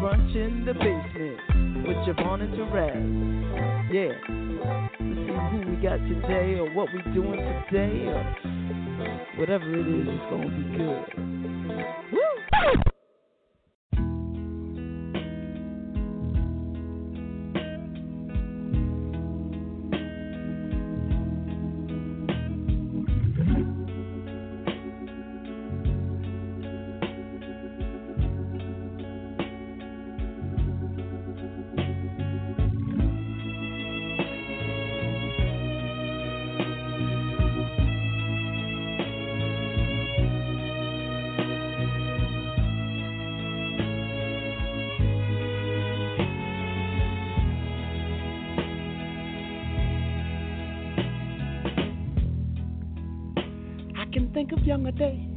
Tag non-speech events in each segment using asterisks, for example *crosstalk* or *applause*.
Brunch in the basement with JaVonne and Therese. Yeah. Let's see who we got today or what we doing today or whatever it is, it's gonna be good. Woo! Younger eh. days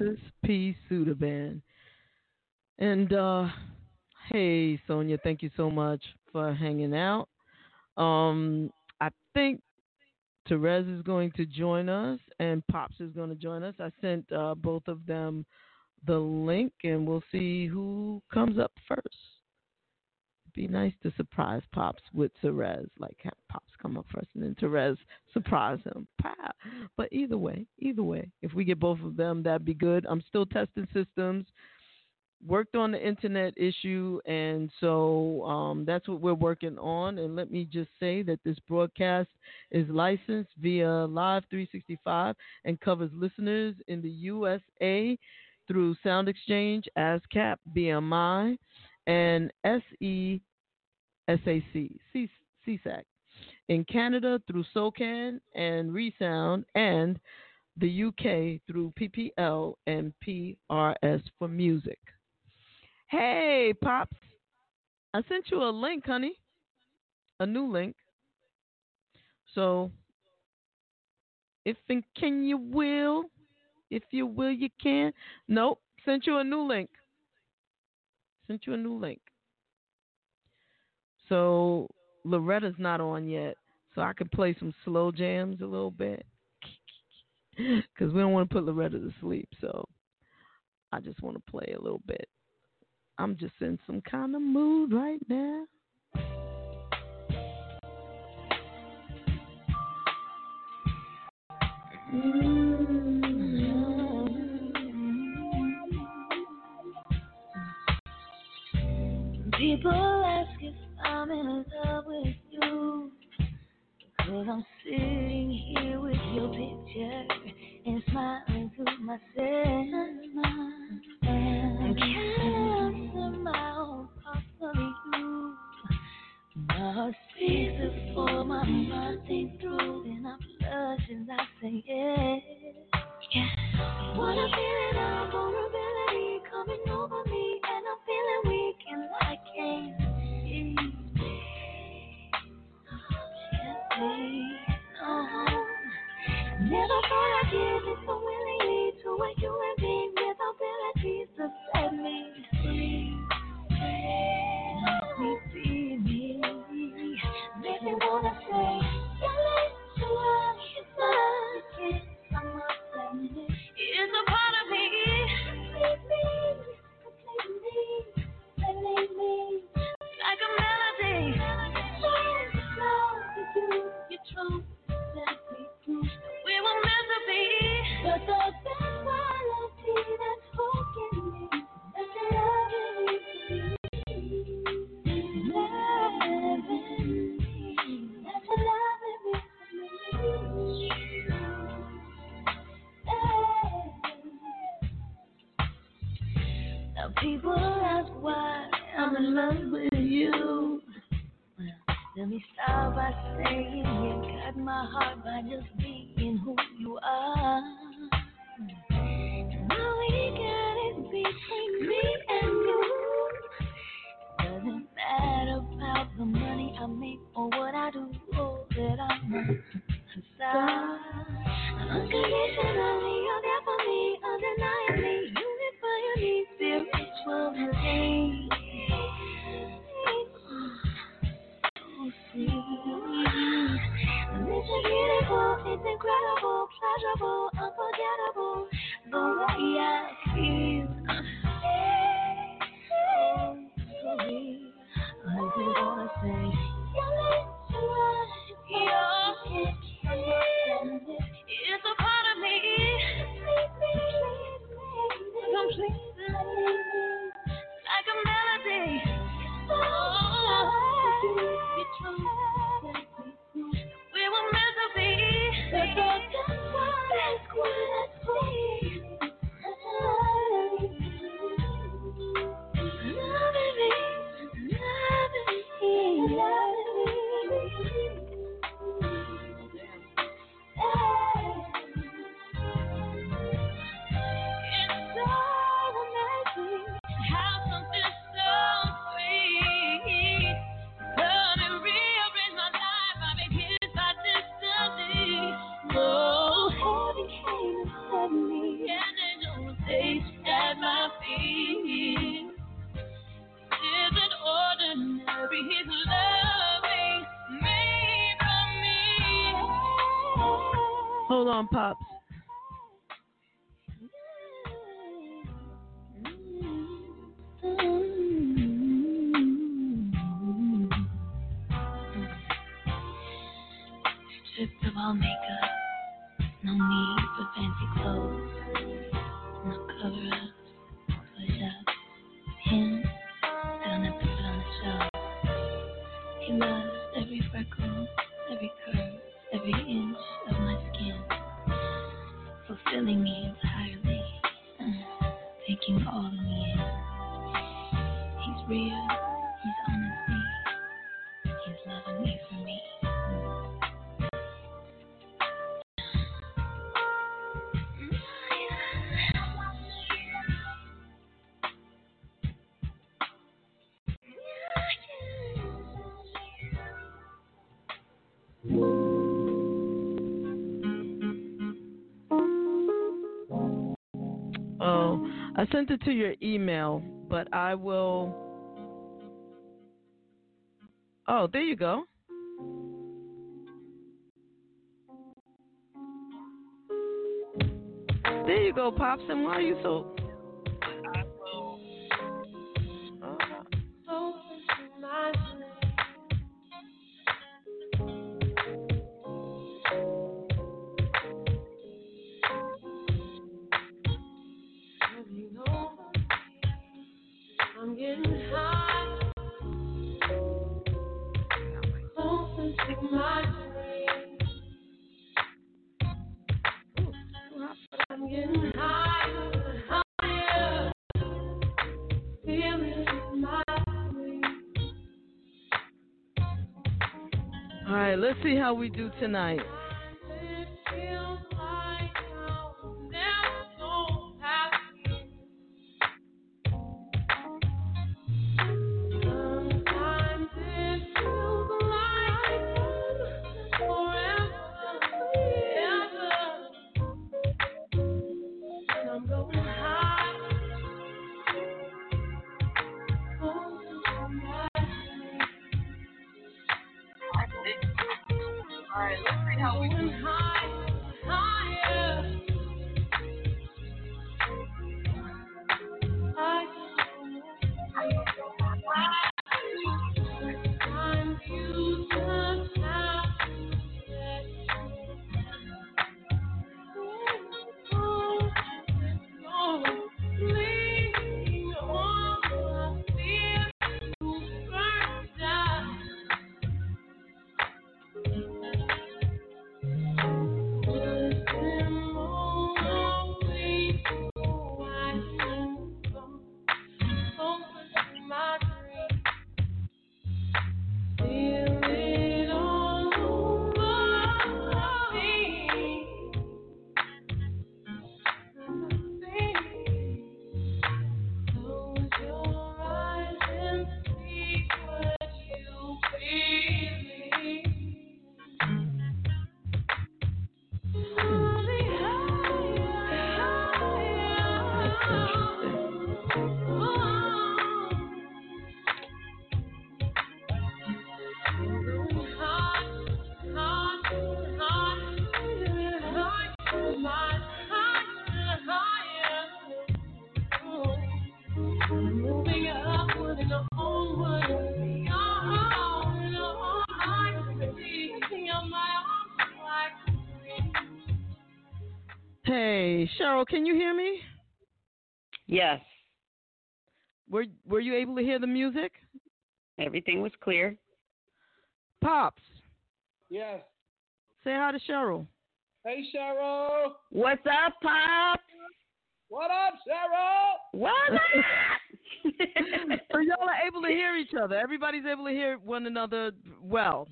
Alexis P. Sudaban. And uh, hey, Sonia, thank you so much for hanging out. Um, I think Therese is going to join us and Pops is going to join us. I sent uh, both of them the link and we'll see who comes up first. It'd be nice to surprise Pops with Therese, like Pops come up first and then Therese surprise him. But either way, either way, if we get both of them, that'd be good. I'm still testing systems worked on the internet issue, and so um, that's what we're working on. And let me just say that this broadcast is licensed via Live 365 and covers listeners in the USA through SoundExchange, ASCAP, BMI, and SESAC, CSAC. In Canada through SOCAN and Re-Sound, and the UK through PPL and PRS for music. Hey, Pops. I sent you a link, honey. A new link. So, if and can you will, if you will, you can. Nope. Sent you a new link. Sent you a new link. So, Loretta's not on yet. So I can play some slow jams a little bit. *laughs* Because we don't want to put Loretta to sleep. So I just want to play a little bit. I'm just in some kind of mood right now. Mm-hmm. People ask if I'm in love with you. Cause I'm sitting here with your picture and smiling to myself. I'm answer my own possibly you. My heart seizes for my mind think through, and I blush and I say yes. Yeah. What a feeling of vulnerability coming over me, Never thought I'd give it so willingly to a human being start sent it to your email, but I will. Oh, there you go. There you go, Pops. And why are you so. How we do tonight. Hey, Cheryl, can you hear me? Yes, Were Were you able to hear the music? everything was clear. Pops, Yes. say hi to Cheryl. Hey, Cheryl. What's up, Pop? What up, Cheryl? What up? *laughs* so y'all are able to hear each other. Everybody's able to hear one another well.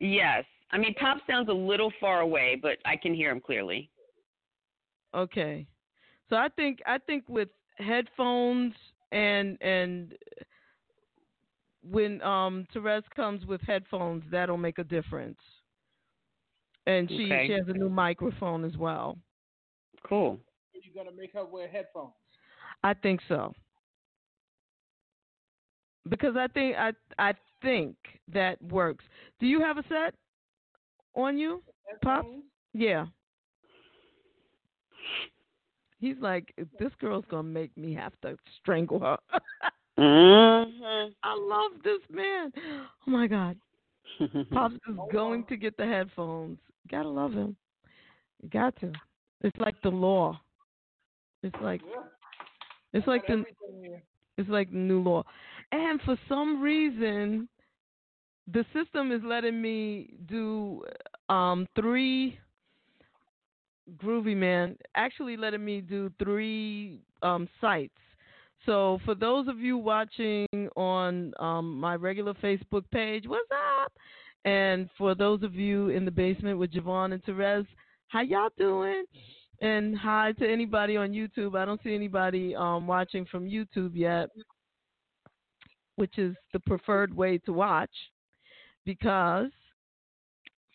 yes. I mean, Pop sounds a little far away, but I can hear him clearly. Okay. So I think I think with headphones and and when um Therese comes with headphones, that'll make a difference. And she Okay. she has a new microphone as well. Cool. Are You're going to make her wear headphones. I think so. Because I think I I think that works. Do you have a set on you, Pops? Headphones? Yeah. He's like, this girl's gonna make me have to strangle her. *laughs* hmm I love this man. Oh my God. Pops is *laughs* going to get the headphones. Gotta love him. Got to. It's like the law. It's like Yeah. it's like the it's like the new law. And for some reason the system is letting me do um three groovy man actually letting me do three um sites. So for those of you watching on um my regular Facebook page, what's up? And for those of you in the basement with JaVonne and Therese, how y'all doing? And hi to anybody on YouTube. I don't see anybody um, watching from YouTube yet, which is the preferred way to watch because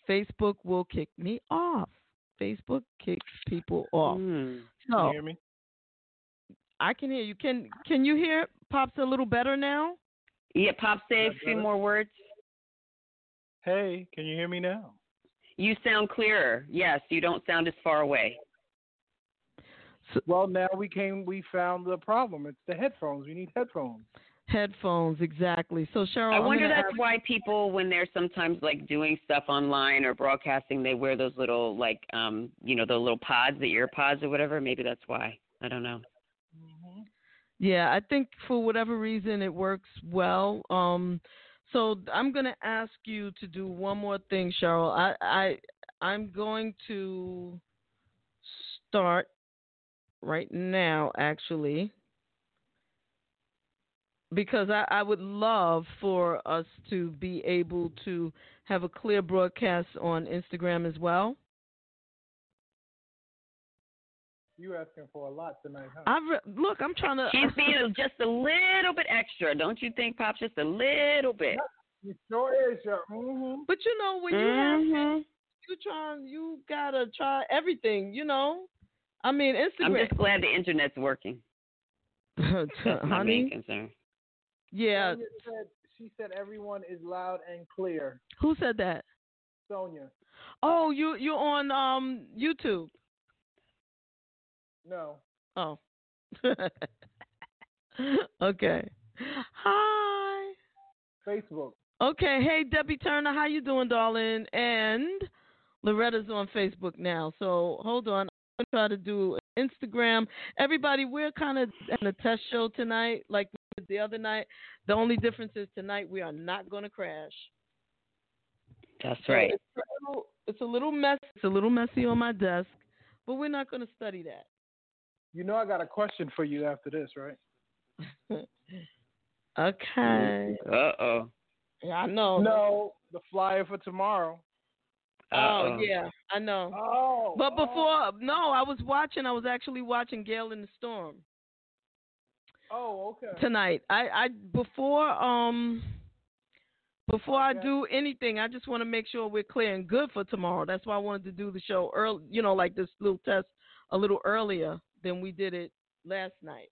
Facebook will kick me off. Facebook kicks people off. Mm. Can So you hear me? I can hear you. Can can you hear Pops a little better now? Yeah, Pop, say a few more words. Hey, can you hear me now? You sound clearer. Yes, you don't sound as far away. Well, now we came. We found the problem. It's the headphones. We need headphones. Headphones, exactly. So Cheryl, I wonder that's ask- why people, when they're sometimes like doing stuff online or broadcasting, they wear those little like, um, you know, the little pods, the ear pods or whatever. Maybe that's why. I don't know. Yeah, I think for whatever reason it works well. Um, so I'm gonna ask you to do one more thing, Cheryl. I I I'm going to start right now, actually, because I, I would love for us to be able to have a clear broadcast on Instagram as well. You asking for a lot tonight, huh? I re- look, I'm trying to. She's being just a little bit extra, don't you think, Pop? Just a little bit. You sure is, sure. Mm-hmm. But you know when you have Mhm. you trying you gotta try everything, you know. I mean Instagram. I'm just glad the internet's working. *laughs* That's my main concern. Yeah, Sonia said, she said everyone is loud and clear. who said that? Sonia, Oh, you you're on um YouTube. no. Oh. *laughs* okay. Hi. Facebook. Okay. Hey Debbie Turner, how you doing, darling? And Loretta's on Facebook now. So hold on. I'm gonna try to do Instagram. Everybody, we're kind of in a test show tonight, like the other night. The only difference is tonight we are not going to crash. That's So right. It's a little, it's a little mess. It's a little messy on my desk, but we're not going to study that. You know I got a question for you after this, right? *laughs* okay. Uh oh. Yeah, I know. No, the flyer for tomorrow. Oh yeah, I know. Oh. But before, no, I was watching. I was actually watching Gale in the Storm Oh, okay. tonight. I, I before um before I do anything, I just want to make sure we're clear and good for tomorrow. That's why I wanted to do the show early. You know, like this little test a little earlier than we did it last night.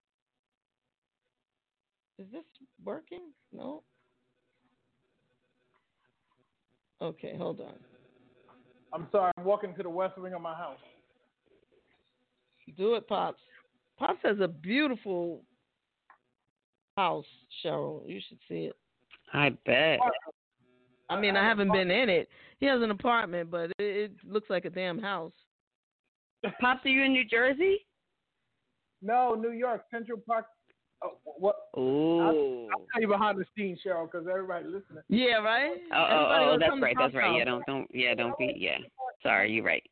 Is this working? No. Okay, hold on. I'm sorry. I'm walking to the west wing of my house. Do it, Pops. Pops has a beautiful house, Cheryl. You should see it. I bet. I mean, I haven't been in it. He has an apartment, but it, it looks like a damn house. Pops, are you in New Jersey? No, New York, Central Park. Oh, what? Ooh. I'll tell you behind the scenes, Cheryl, because everybody listening. Yeah, right. Oh, oh, Everybody oh, goes that's right. That's Pop's right. Yeah, don't, don't, yeah, don't be, yeah. Sorry, you're right.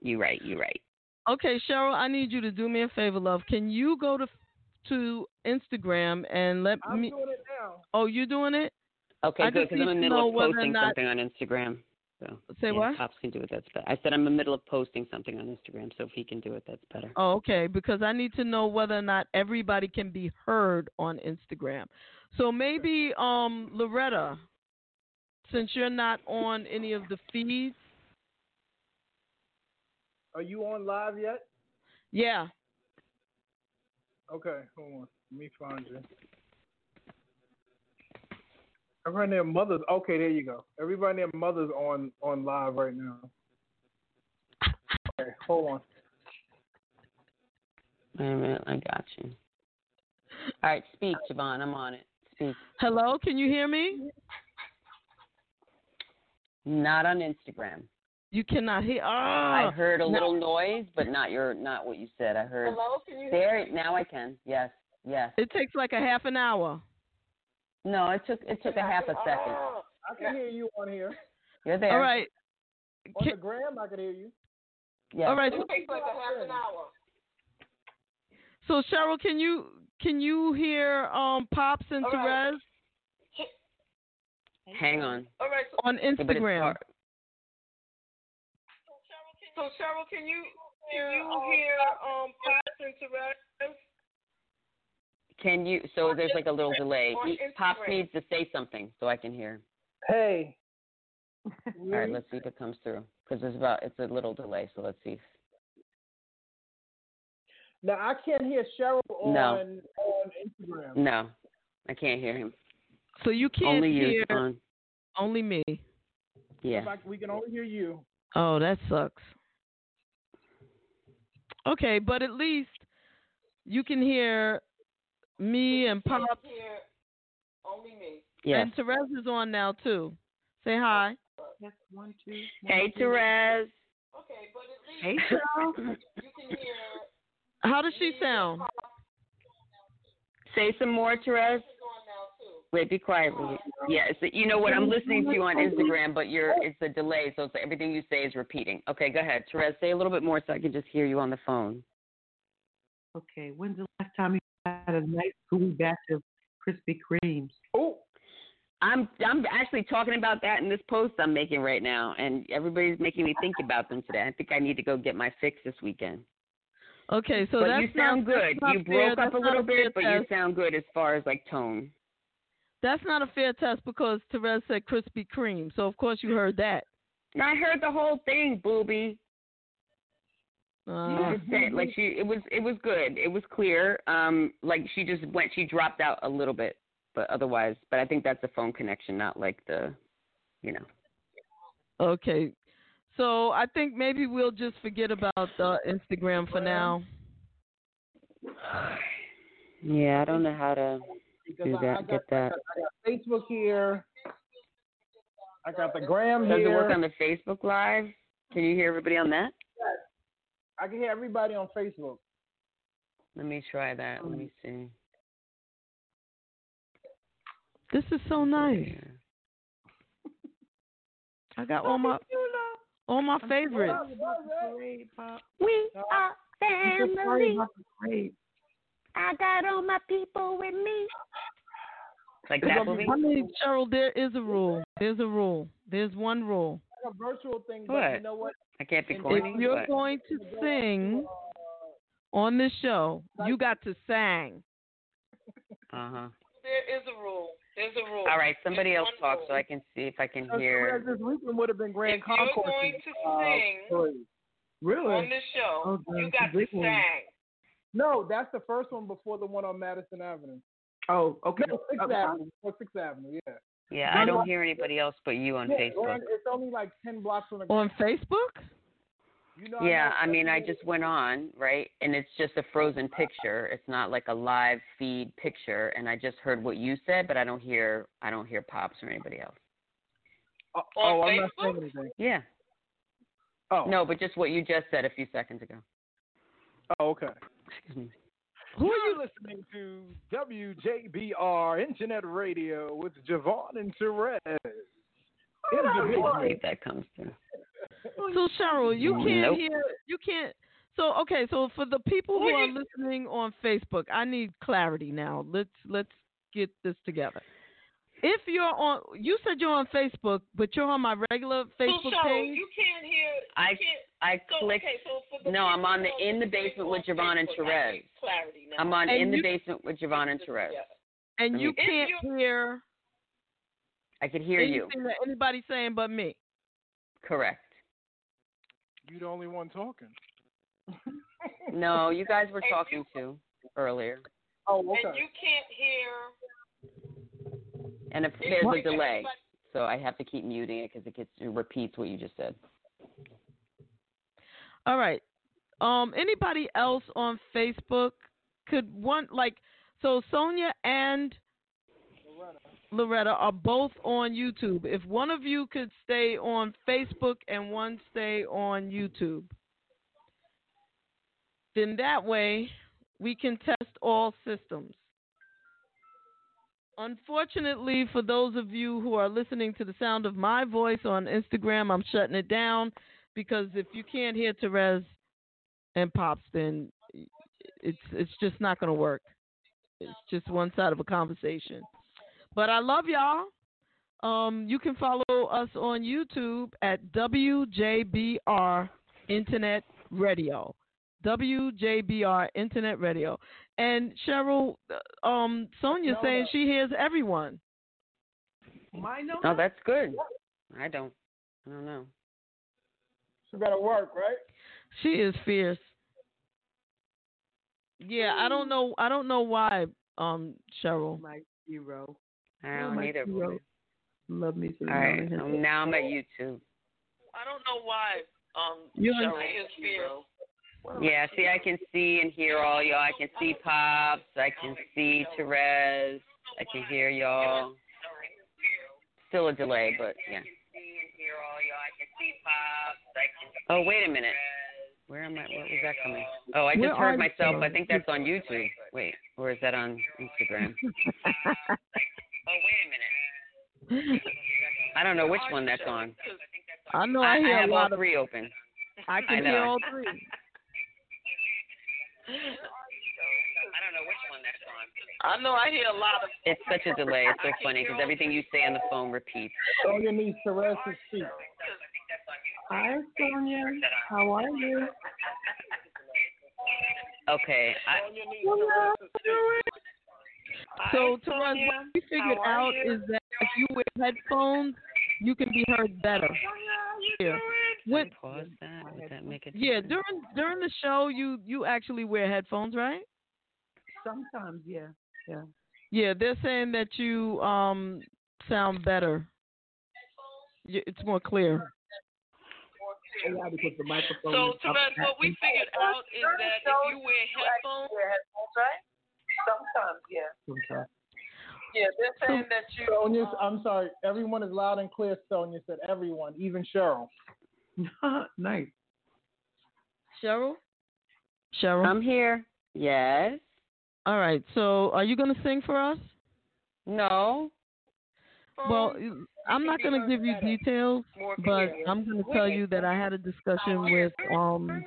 You're right. You're right. Okay, Cheryl, I need you to do me a favor, love. Can you go to to Instagram and let I'm me? doing it now. Oh, you doing it? Okay, I good. Because I'm in the need to middle know of whether or posting not- something on Instagram. So Say yeah, what? Pops can do it. That's better. I said I'm in the middle of posting something on Instagram, so if he can do it, that's better. Oh, okay, because I need to know whether or not everybody can be heard on Instagram. So maybe um Loretta, since you're not on any of the feeds, Are you on live yet? yeah. Okay, hold on. Let me find you. Everybody their mothers. Okay, there you go. Everybody their mothers on on live right now. Okay, hold on. Wait a minute, I got you. All right, speak, JaVonne. I'm on it. Speak. Hello, can you hear me? Not on Instagram. You cannot hear. Ah, I heard a no. little noise, but not your not what you said. I heard Hello, can you there. Now I can. Yes, yes. It takes like a half an hour. No, it took it took a half a second. Oh, I can hear you on here. You're there. All right. On Can- the gram, I can hear you. Yes. all right. it So, takes like a half an hour. so Cheryl, can you can you hear um Pops and All right. Therese Hang on. All right, so, on Yeah, Instagram? Hard. so Cheryl, can you can you hear um Pops and Therese? Can you? So there's like a little delay. On He- Pops needs to say something so I can hear. Hey. All right, let's see if it comes through because there's about it's a little delay. So let's see. If, Now I can't hear Cheryl on No. on Instagram. no, I can't hear him. So you can't Only you, hear JaVonne. only me. Yeah. In fact, we can only hear you. Oh, that sucks. Okay, but at least you can hear me and Pops Hear only me. Yes. and Therese is on now too. Say hi. Hey, Therese. Okay, but at least Hey, Cheryl. you can hear How does she sound? Say some more, Therese. Wait, be quiet. Ruby. Yeah, so you know what? I'm listening to you on Instagram, but you're it's a delay, so it's everything you say is repeating. Okay, go ahead, Therese. Say a little bit more so I can just hear you on the phone. Okay, when's the last time you had a nice gooey batch of Krispy Kremes? Oh, I'm I'm actually talking about that in this post I'm making right now, and everybody's making me think about them today. I think I need to go get my fix this weekend. Okay, so but that's you sound not, good. not You fair. broke up a little bit, but you sound good as far as like tone. That's not a fair test because Therese said Krispy Kreme, so of course you heard that. And I heard the whole thing, booby. Uh, just said like she it was it was good. It was clear. Um like she just went she dropped out a little bit. But otherwise but I think that's a phone connection, not like the you know. okay, so I think maybe we'll just forget about the Instagram for now. *sighs* Yeah, I don't know how to because do that, I got, get that. I got Facebook here. I got the gram Does it work on the Facebook Live? Can you hear everybody on that? Yes. I can hear everybody on Facebook. Let me try that. Let me see. This is so nice. Yeah. I got all my all my favorites. We are I'm so sorry family. About the great. I got all my people with me. Like that movie? I mean, Cheryl, there is a rule. There's a rule. There's one rule. Like a virtual thing, but What? you know what? I can't be If corny. If you're but- going to sing on this show, you got to sing. Uh-huh. There is a rule. There's a rule. All right, somebody There's else talk rule. so I can see if I can Because hear. This weekend would have been Grand If you're going to uh, sing story. Really? on this show, Oh, you got to big one. sing. No, that's the first one before the one on Madison Avenue. Oh, okay. No, Sixth oh, Okay. Avenue. Or Sixth Avenue, yeah. Yeah, I don't hear anybody else but you on yeah Facebook. Grand- it's only like ten blocks from the. On Facebook? you know, Yeah, I mean, I just went on, right? And it's just a frozen picture. It's not like a live feed picture. And I just heard what you said, but I don't hear, I don't hear pops or anybody else. Uh, oh, On oh, I'm not Facebook? saying anything. Yeah. Oh, No, but just what you just said a few seconds ago. Oh, okay. Excuse me. Who are you listening to? WJBR Internet Radio with JaVonne and Therese. In the Let's see that comes through. So Cheryl, you can't Nope. hear. You can't. So okay, so for the people who Who are listening on Facebook, I need clarity now. Let's let's get this together. If you're on, you said you're on Facebook, but you're on my regular So, Facebook Cheryl, page. you can't hear. You I can't, I so, clicked. okay, so No, I'm on the In the Basement with on JaVonne and Facebook, I Therese. need Clarity now. I'm on And In the you- Basement with JaVonne and Therese. Yeah. and Let you can't hear I could hear you. anything that anybody's saying but me. Correct. You the only one talking. No, you guys were *laughs* And talking to earlier. Oh, And you can't hear. And if there's a delay, so I have to keep muting it because it gets it repeats what you just said. All right. Um, anybody else on Facebook could want like so Sonia and Loretta are both on YouTube. If one of you could stay on Facebook and one stay on YouTube, then that way we can test all systems. Unfortunately, for those of you who are listening to the sound of my voice on Instagram, I'm shutting it down because if you can't hear Therese and Pops, then it's it's just not going to work. It's just one side of a conversation. But I love y'all. Um, you can follow us on YouTube at WJBR Internet Radio. WJBR Internet Radio. And Cheryl, uh, um, Sonia's saying she hears everyone. Mine know Oh, that's good. I don't. I don't know. She better work, right? She is fierce. Yeah, I don't know. I don't know why, um, Cheryl. my hero. I don't my either. hero. Love me some. All right. um, now I'm at YouTube. I don't know why. Um, You're Cheryl is fierce. Yeah, see, I can see and hear all y'all. I can see Pops. I can see Therese. I can hear y'all. Still a delay, but yeah. Oh, wait a minute. Where am I? What was that coming? Oh, I just heard myself. I think that's on YouTube. Wait, or is that on Instagram? Oh, wait a minute. I don't know which one that's on. I know I, I have a all three open. I can I hear all three. I don't know which one that's on. I know I hear a lot of. It's such a delay. It's so funny because everything you say on the phone repeats. Sonya needs Therese to speak. Hi, Sonia. How are you? Okay. I, Sonya needs Therese to speak. So, Therese, what we figured out is that if you wear headphones, you can be heard better. Yeah. When, pause that. Would that make it? yeah, during during the show, you you actually wear headphones, right? Sometimes, yeah, yeah. Yeah, they're saying that you um sound better. Y- It's more clear. Yeah, because the microphone. So, is Therese, what we figured out is that if you wear headphones, right? Sometimes, yeah. Sometimes. yeah, they're saying that you. Sonya, I'm sorry. Everyone is loud and clear. Sonya said everyone, even Cheryl. *laughs* nice. Cheryl. Cheryl. I'm here. Yes. All right. So, are you going to sing for us? No. Well, I'm not going to give you details, but I'm going to tell you that I had a discussion with um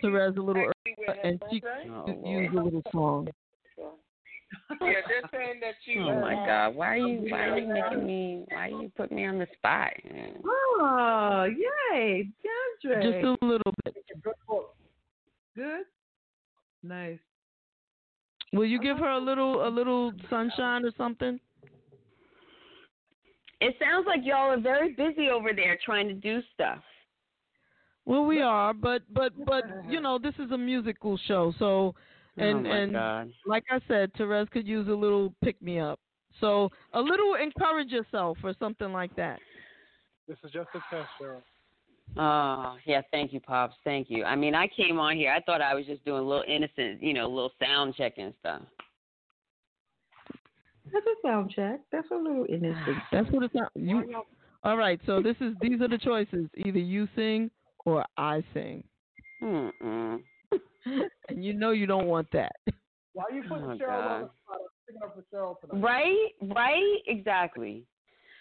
Therese a little earlier, and she Oh, could Lord. use a little song. Yeah, *laughs* they're saying that you. Oh my God! Why are you? Why are you making me? Why are you putting me on the spot? Oh, yay, DeAndre. Just a little bit. Good. Nice. Will you give her a little a little sunshine or something? It sounds like y'all are very busy over there trying to do stuff. Well, we are, but but but you know, this is a musical show, so Oh and oh and God! like I said, Therese could use a little pick me up. So a little encourage yourself or something like that. This is just a test, Cheryl. Oh yeah, thank you, pops. Thank you. I mean, I came on here. I thought I was just doing a little innocent, you know, a little sound check and stuff. That's a sound check. That's a little innocent. *sighs* That's what it's not. You all right? So this is these are the choices: either you sing or I sing, Mm-mm. *laughs* and you know you don't want that. Why are you oh putting Oh, Cheryl on the spot? I'm sticking up for Cheryl tonight. Right, right, exactly.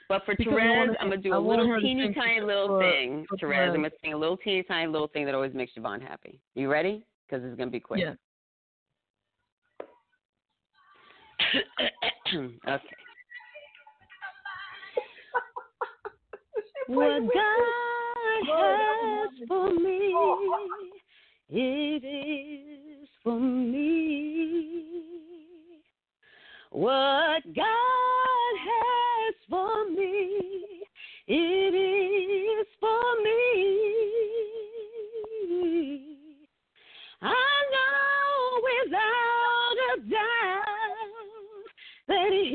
But for Because I Therese, wanna- I'm gonna do I a little teeny tiny little for- thing. for Therese, I'm gonna sing a little teeny tiny little thing that always makes JaVonne happy. You ready? Because it's gonna be quick. Yeah. *coughs* okay. What *laughs* God has for me, oh, oh, it is for me. What God has for me, it is for me. I know without a doubt that He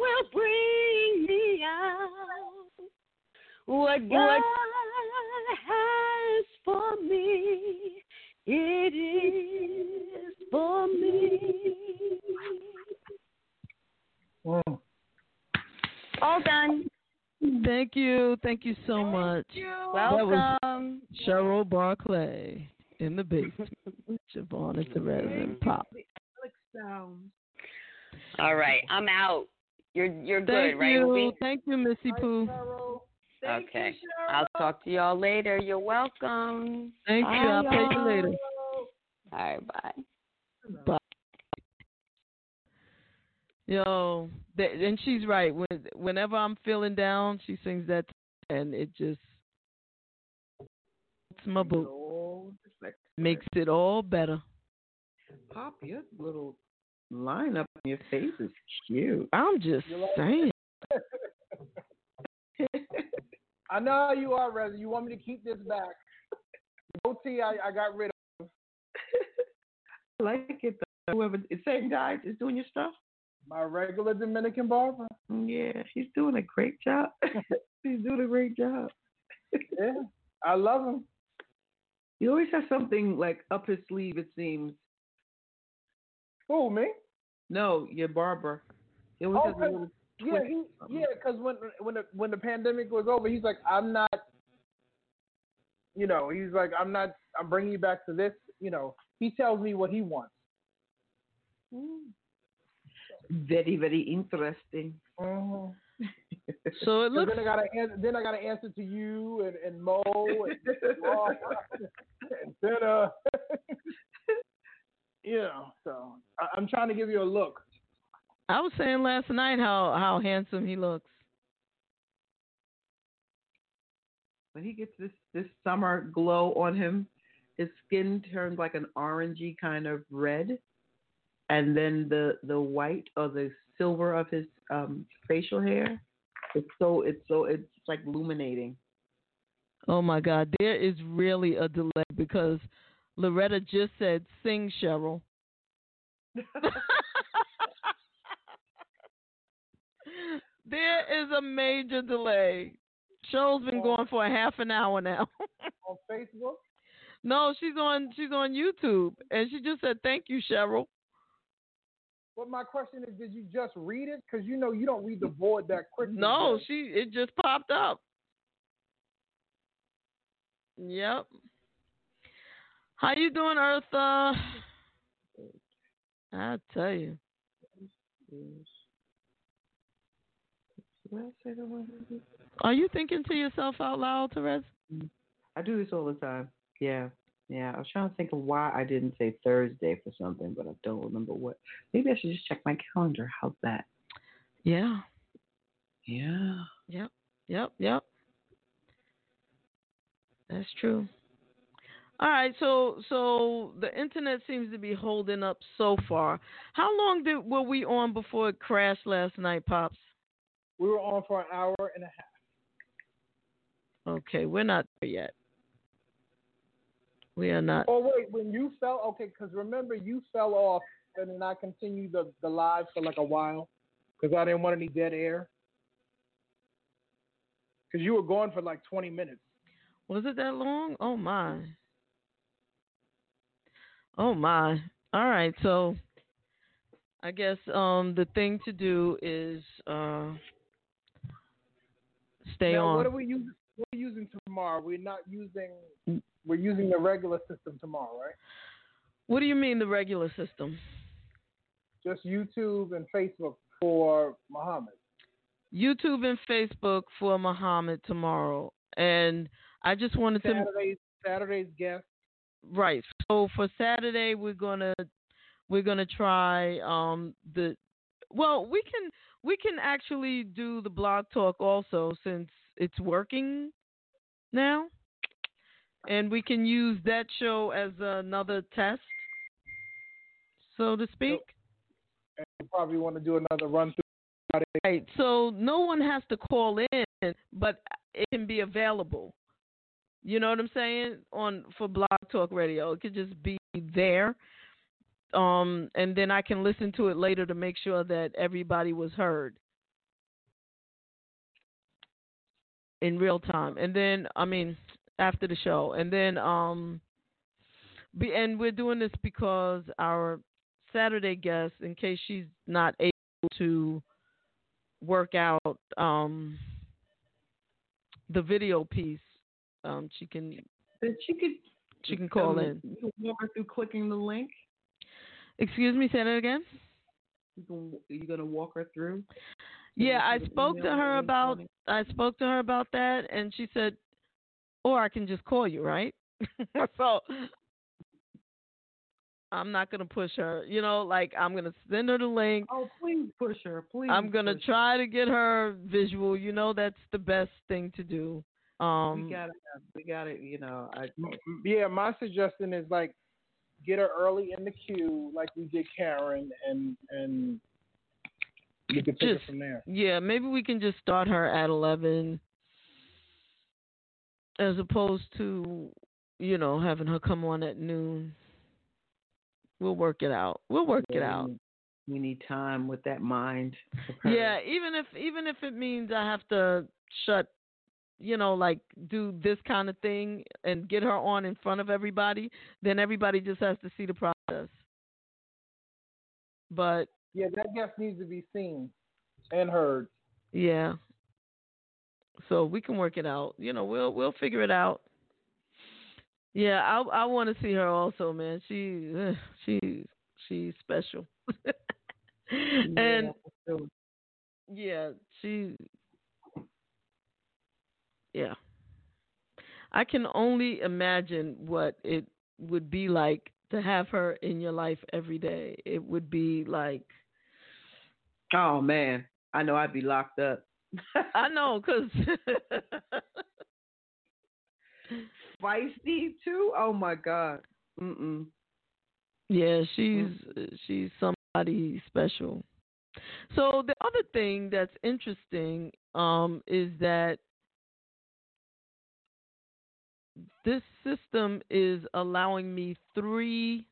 will bring me out. What God has for me, it is for me. Whoa. All done. Thank you. Thank you so Thank much. You. Welcome. Cheryl Barclay in the basement. *laughs* Siobhan at the Resident Pop. All right. I'm out. You're you're Thank good, you. right? Thank you, Missy Pooh. Thank okay. you, I'll talk to y'all later. You're welcome. Thank you. I'll pay you later. All right, bye. Bye. Yo, that, and she's right. When whenever I'm feeling down, she sings that, and it just it's my boot. Just like- Makes it all better. Pop, your little line up on your face is cute. I'm just saying. *laughs* I know how you are, Reza. You want me to keep this back? *laughs* Tea, I, I got rid of. I *laughs* like it. Though. Whoever, the same guy is doing your stuff. My regular Dominican barber. Yeah, he's doing a great job. *laughs* he's doing a great job. Yeah, I love him. He always has something like up his sleeve. It seems. Who me? No, your barber. He always has a little Yeah, he, yeah, because when when the when the pandemic was over, he's like, I'm not. You know, he's like, I'm not. I'm bringing you back to this. You know, he tells me what he wants. Very, very interesting. Mm-hmm. So it *laughs* looks then I gotta an- then I gotta answer to you and, and Mo and *laughs* Ross and Senna. you know, so I, I'm trying to give you a look. I was saying last night how how handsome he looks. when he gets this this summer glow on him, his skin turns like an orangey kind of red, and then the the white or the silver of his um facial hair, it's so it's so it's like illuminating. Oh my God, there is really a delay because Loretta just said sing Cheryl. *laughs* *laughs* there is a major delay. Show's been going for a half an hour now. *laughs* On Facebook, no, she's on she's on YouTube and she just said thank you, Cheryl. but my question is, did you just read it? Because you know you don't read the board that quickly. No, she it just popped up. Yep. How you doing, Eartha? I'll tell you. Did I say the word? Are you thinking to yourself out loud, Therese? I do this all the time. Yeah, yeah. I was trying to think of why I didn't say Thursday for something, but I don't remember what. Maybe I should just check my calendar. How's that? Yeah. Yeah. Yep. Yep. Yep. That's true. All right, so so the internet seems to be holding up so far. How long did were we on before it crashed last night, pops? We were on for an hour and a half. Okay, we're not there yet. We are not. Oh wait, when you fell, okay, because remember you fell off, and then I continued the the live for like a while, because I didn't want any dead air. Because you were gone for like 20 minutes. Was it that long? Oh my. Oh my. All right, so I guess um the thing to do is uh stay now, on. what are we using? What are we using tomorrow? We're not using. We're using the regular system tomorrow, right? What do you mean the regular system? Just YouTube and Facebook for Muhammad. YouTube and Facebook for Muhammad tomorrow. And I just wanted to Saturday's Saturday's guest. Right. So for Saturday we're gonna we're gonna try um the well we can we can actually do the blog talk also since it's working now. And we can use that show as another test, so to speak. And we probably want to do another run through. Right. So no one has to call in, but it can be available. You know what I'm saying? On for Blog Talk Radio, it could just be there. Um, and then I can listen to it later to make sure that everybody was heard in real time. And then, I mean, after the show, and then, um, be, and we're doing this because our Saturday guest, in case she's not able to work out um the video piece, um, she can she could she can call in. You walk her through clicking the link. Excuse me, say that again. You can, you're gonna walk her through. Yeah, I spoke to her about. I spoke to her about that, and she said, "Or I can just call you, right?" *laughs* so I'm not gonna push her. You know, like I'm gonna send her the link. Oh, please push her, please. I'm gonna push her. try to get her visual. You know, that's the best thing to do. Um, we gotta, we gotta, you know, I, Yeah, my suggestion is like get her early in the queue, like we did Karen, and and you can take it from there. Yeah, maybe we can just start her at 11 as opposed to, you know, having her come on at noon. We'll work it out. We'll work it out. We, we need time with that mind. Yeah, even if even if it means I have to shut, you know, like do this kind of thing and get her on in front of everybody, then everybody just has to see the process. But Yeah, that guest needs to be seen and heard. Yeah. So we can work it out. You know, we'll we'll figure it out. Yeah, I I want to see her also, man. She she she's special. *laughs* and Yeah, yeah, she yeah. I can only imagine what it would be like to have her in your life every day. It would be like oh man, I know I'd be locked up. *laughs* I know cuz *laughs* Feisty too. Oh my god. Mm-mm. Yeah, she's she's somebody special. So the other thing that's interesting um, is that this system is allowing me three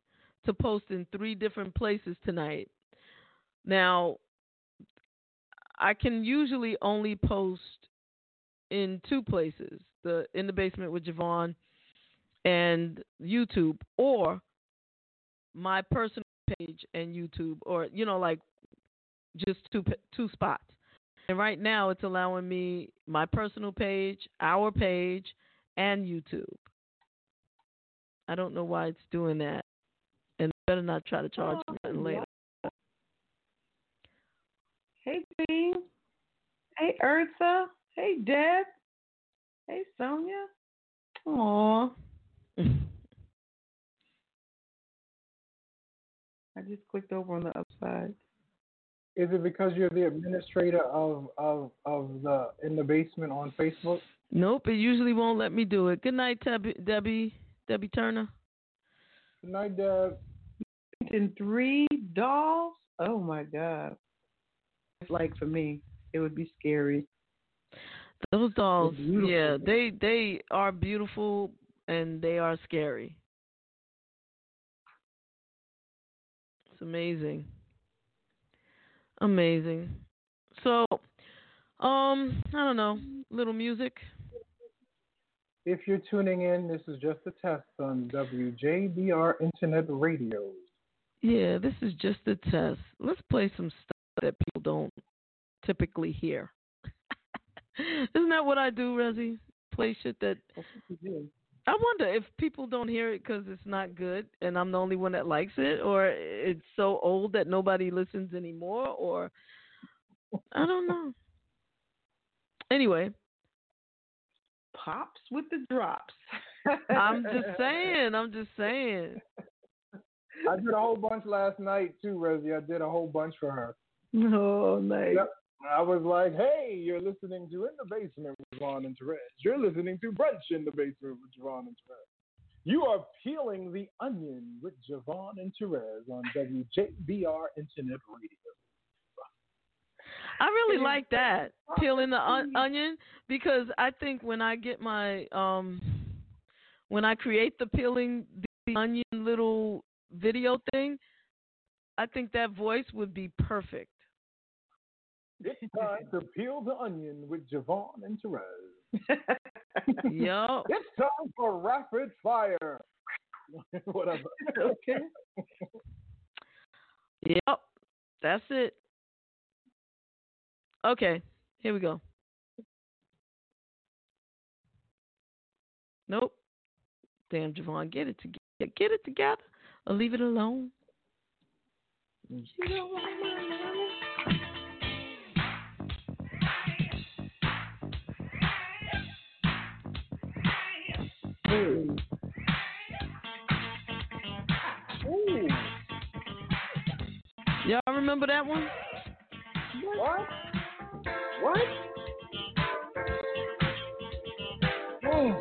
to post in three different places tonight. Now, I can usually only post in two places: the in the basement with JaVonne and YouTube, or my personal page and YouTube, or you know, like just two two spots. And right now, it's allowing me my personal page, our page, and YouTube. I don't know why it's doing that, and better not try to charge me nothing later. Hey Jean. Hey Ursa. Hey Deb. Hey Sonia. Aw. *laughs* I just clicked over on the upside. Is it because you're the administrator of of of the in the basement on Facebook? Nope, it usually won't let me do it. Good night, Debbie. Debbie, Debbie Turner. Good night, Deb. In three dolls. Oh my god. It's like for me, it would be scary. Those dolls, yeah, they they are beautiful and they are scary. It's amazing. Amazing. So, um, I don't know, little music. If you're tuning in, this is just a test on WJBR Internet Radio. Yeah, this is just a test. Let's play some stuff that people don't typically hear. *laughs* Isn't that what I do, Rezzy? Play shit that That's what you do. I wonder if people don't hear it because it's not good and I'm the only one that likes it, or it's so old that nobody listens anymore, or I don't know. Anyway, Pops with the drops. I'm just *laughs* saying. I'm just saying. I did a whole bunch last night too, Rosie. I did a whole bunch for her. Oh, nice. Yep. I was like, hey, you're listening to In the Basement with JaVonne and Therese. You're listening to Brunch in the Basement with JaVonne and Therese. You are peeling the onion with JaVonne and Therese on WJBR Internet Radio. I really like that peeling the on- onion because I think when I get my um when I create the peeling the onion little video thing, I think that voice would be perfect. It's time to peel the onion with JaVonne and Therese. Yup. *laughs* It's time for rapid fire. *laughs* Whatever. okay. Yep. That's it. Okay, here we go. Nope. Damn, JaVonne, get it together. Get it together or leave it alone. Mm. You don't want my money. Ooh. Ooh. Y'all remember that one? What? What? Oh.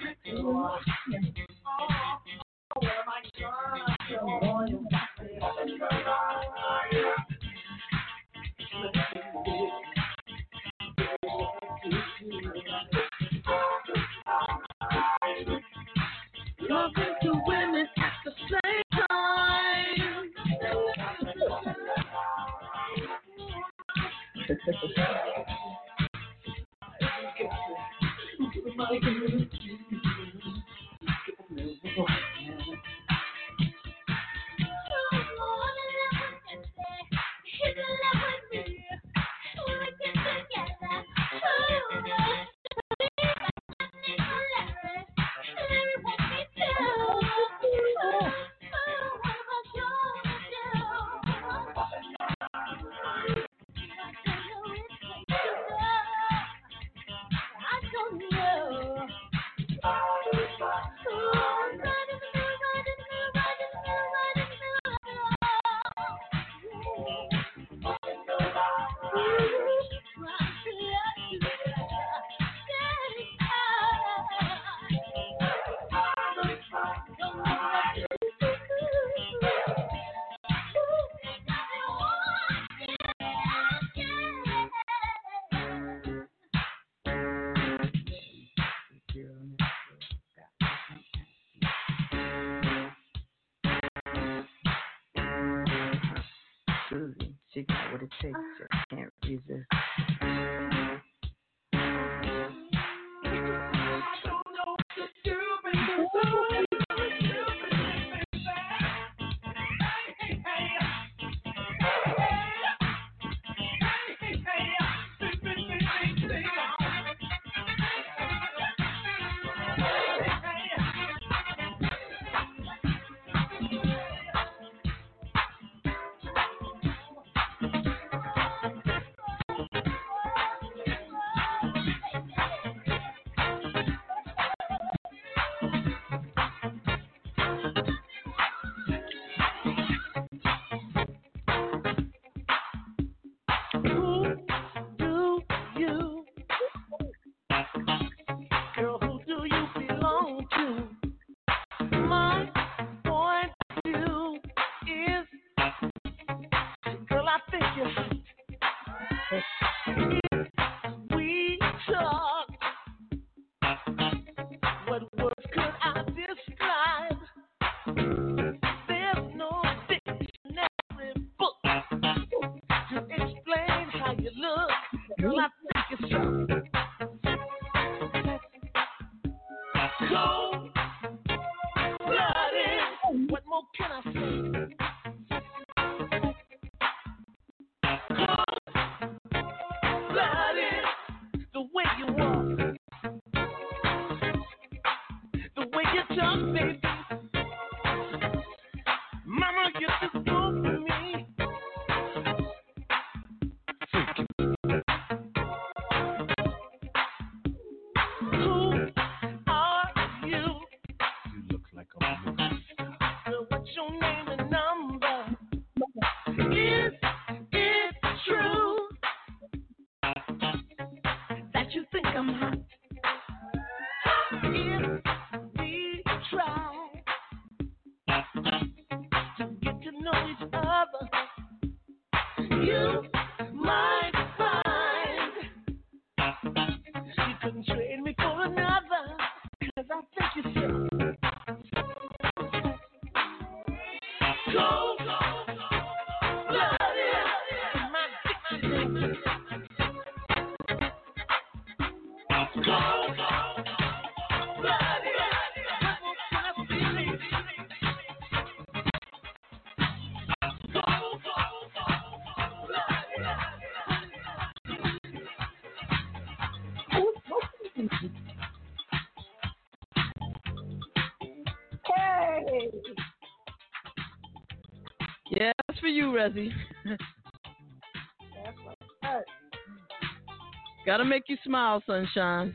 Susie, for you, Rezzy. Gotta make you smile, sunshine.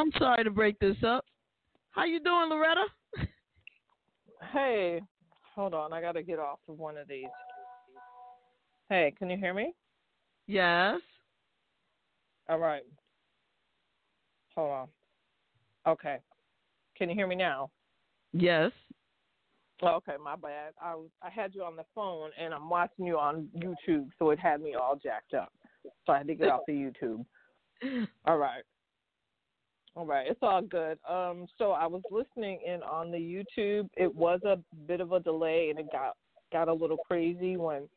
I'm sorry to break this up. How you doing, Loretta? Hey, hold on. I got to get off of one of these. Hey, can you hear me? Yes. All right. Hold on. Okay. Can you hear me now? Yes. Oh, okay, my bad. I was, I had you on the phone and I'm watching you on YouTube, so it had me all jacked up. So I had to get off the YouTube. *laughs* All right. All right, it's all good. Um, so I was listening in on the YouTube. It was a bit of a delay, and it got got a little crazy when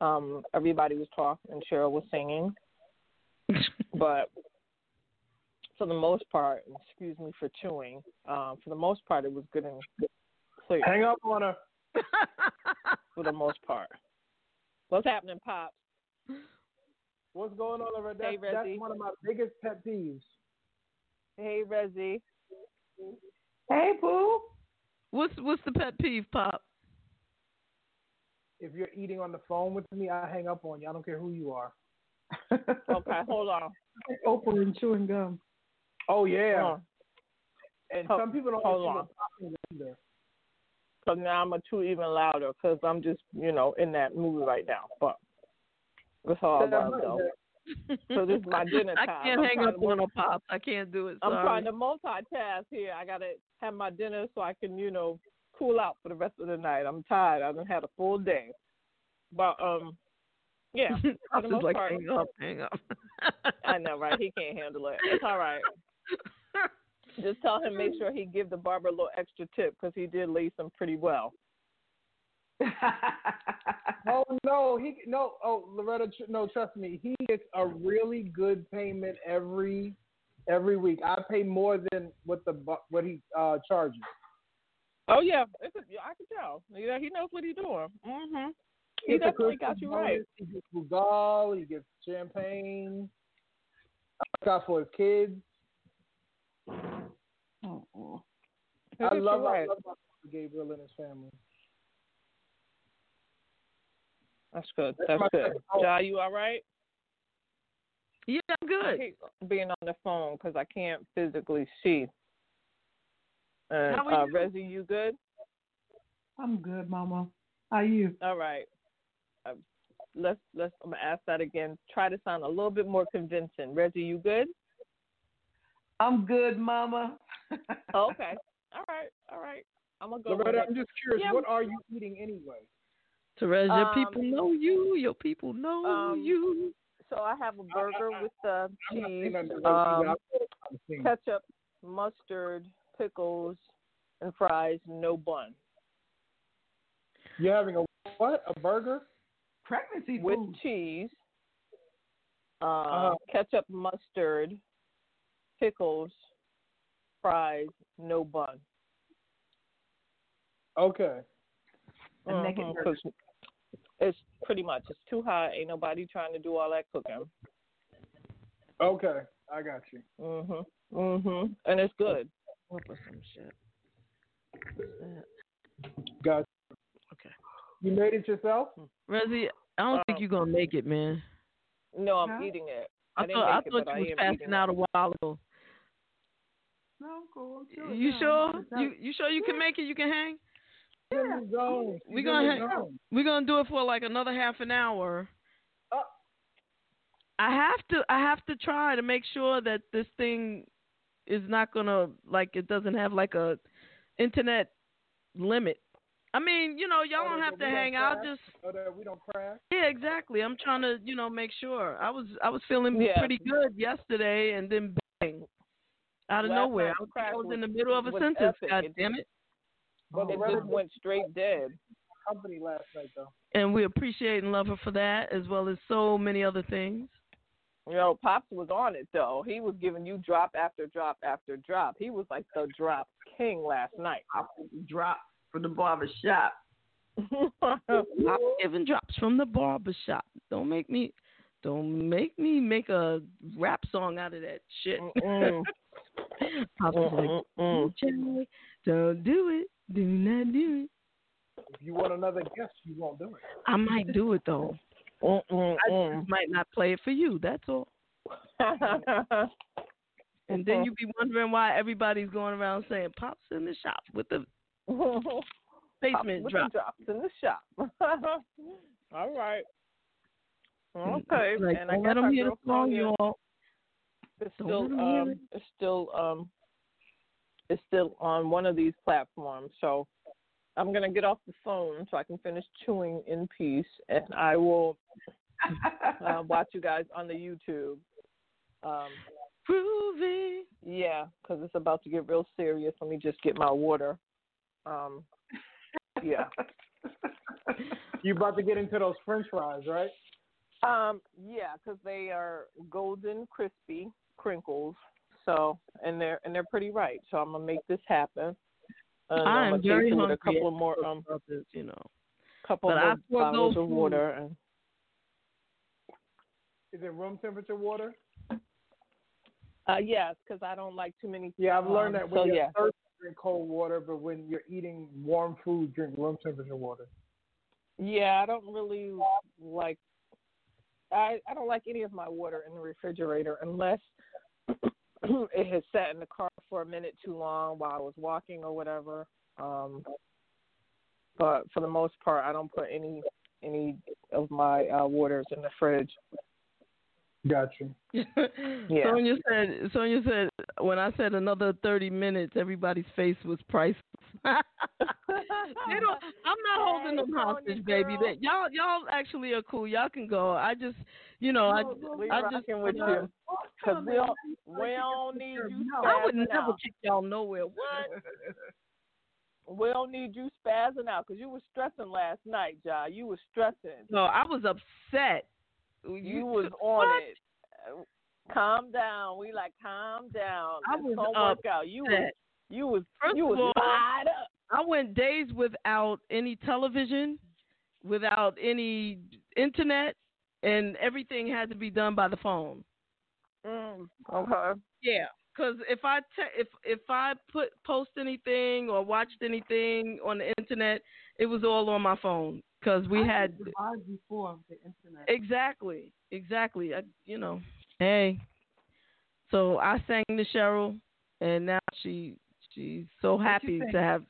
um everybody was talking and Cheryl was singing. *laughs* but for the most part, excuse me for chewing. Um, for the most part, it was good and clear. Hang up on her. *laughs* For the most part. What's happening, Pop? What's going on over there? Hey, That's, that's one of my biggest pet peeves. Hey, Rezzy. Hey, Pooh. What's what's the pet peeve, Pop? If you're eating on the phone with me, I hang up on you. I don't care who you are. *laughs* Okay, hold on. Oprah and chewing gum. Oh yeah. Oh. And Hold- some people don't hold understand on. what popping either. Because now I'm a two even louder because I'm just, you know, in that mood right now. But that's all Yeah, about though. So this is my *laughs* dinner time. I can't I'm hang up on a pop. I can't do it. I'm trying to multitask here. I gotta have my dinner so I can, you know, cool out for the rest of the night. I'm tired. I've had a full day. But um, yeah. *laughs* For I'm the just most like part, hang up, hang up. I know, right? He can't handle it. It's all right. *laughs* Just tell him make sure he give the barber a little extra tip because he did lace him pretty well. *laughs* Oh no, he no. Oh Loretta, tr- no, trust me, he gets a really good payment every every week. I pay more than what the what he uh charges. Oh yeah, it's a, I can tell. Yeah, he knows what he's doing. Mhm. He gets a definitely got you right. He gets Bugal, he gets champagne. I got for his kids. Oh, He I got you love, I love Gabriel and his family. That's good. That's That's good. second. Ja, you all right? yeah, I'm I good. hate being on the phone because I can't physically see. And How are uh, you? Rezi, you good? I'm good, Mama. How are you? All right. Uh, let's let's. I'm gonna ask that again. Try to sound a little bit more convincing. Rezi, you good? I'm good, Mama. *laughs* Okay. All right. All right. I'm gonna go. with Loretta. I'm just curious, Yeah. what are you eating anyway? Therese, your Um, people know you. Your people know um, you. So I have a burger with the I'm not saying cheese, nothing to Reggie, um, but I'm trying to think. ketchup, mustard, pickles, and fries. No bun. You're having a what? A burger? Pregnancy with food. cheese, uh, Uh-huh. ketchup, mustard, pickles, fries, no bun. Okay. A naked burger. 'cause It's pretty much it's too hot. Ain't nobody trying to do all that cooking. Okay. I got you. Mhm. Mhm. And it's good. Up or some shit. What's that? Got Okay. You made it yourself? Resi, I don't think Uh, you're gonna make it, man. No, I'm Huh? eating it. I, I thought I make it, thought but I you was am passing out it. a while ago. No, I'm cool. I'm chilling You now. sure? You you sure you can make it? You can hang? She's in the zone. She's We in gonna the hang- zone. We're gonna do it for like another half an hour. Uh. I have to I have to try to make sure that this thing is not gonna like it doesn't have like a internet limit. I mean, you know, y'all Oh, don't have to hang out. Just So that we don't crash. yeah, exactly. I'm trying to you know make sure. I was I was feeling Yeah. pretty good yesterday, and then bang, out of Last nowhere, I was, I was in the middle of a sentence. epic. God It damn it! But oh, It just went straight dead. company last night though. And we appreciate and love her for that, as well as so many other things. You know, Pops was on it though. He was giving you drop after drop after drop. He was like the drop king last night. I drop from the barber shop. *laughs* I'm giving drops from the barber shop. Don't make me, don't make me make a rap song out of that shit. Mm-mm. *laughs* Pops was like, don't do it. Do not do it. If you want another guest, you won't do it. I might do it though. I Mm-mm. just might not play it for you. That's all. *laughs* And then you'd be wondering why everybody's going around saying pops in the shop with the *laughs* basement with drop. the drops in the shop. *laughs* All right. Okay, Like, and I don't guess let them our hear the song, y'all. is Don't still let 'em hear um it. is still um is still on one of these platforms. So I'm gonna get off the phone so I can finish chewing in peace, and I will *laughs* uh, watch you guys on the YouTube. Um, Groovy. yeah, because it's about to get real serious. Let me just get my water. Um, yeah. *laughs* You about to get into those French fries, right? Um, yeah, because they are golden, crispy crinkles. So, and they're and they're pretty right. So I'm gonna make this happen. And I I'm am very taste with hungry. a couple of more um Others, you know. couple But of bottles of water and Is it room temperature water? uh yes, because I don't like too many. Yeah, I've learned um, that when so you're yeah, thirsty, drink cold water, but when you're eating warm food, drink room temperature water. yeah, I don't really like. I I don't like any of my water in the refrigerator unless *clears throat* it has sat in the car for a minute too long while I was walking or whatever. Um, but for the most part, I don't put any any of my uh, waters in the fridge. Got you. *laughs* Yeah. Sonia said. Sonia said when I said another thirty minutes, everybody's face was priceless. *laughs* they don't. I'm not holding them Hey, hostage, Sonia baby. girl. That y'all y'all actually are cool. Y'all can go. I just, you know, I we I just with uh, you because we don't we don't need you I would spazzing never out. kick y'all nowhere. What? *laughs* We don't need you spazzing out because you were stressing last night, Ja. You were stressing. No, I was upset. You was *laughs* on what? it. Calm down. We like calm down. I was gonna work out. You was you was First you was all, up. I went days without any television, without any internet, and everything had to be done by the phone. Mm, okay. Yeah, because if I te- if if I put post anything or watched anything on the internet, it was all on my phone because we I had before the internet. exactly exactly. I, you know, hey. So I sang to Cheryl, and now she she's so happy to have.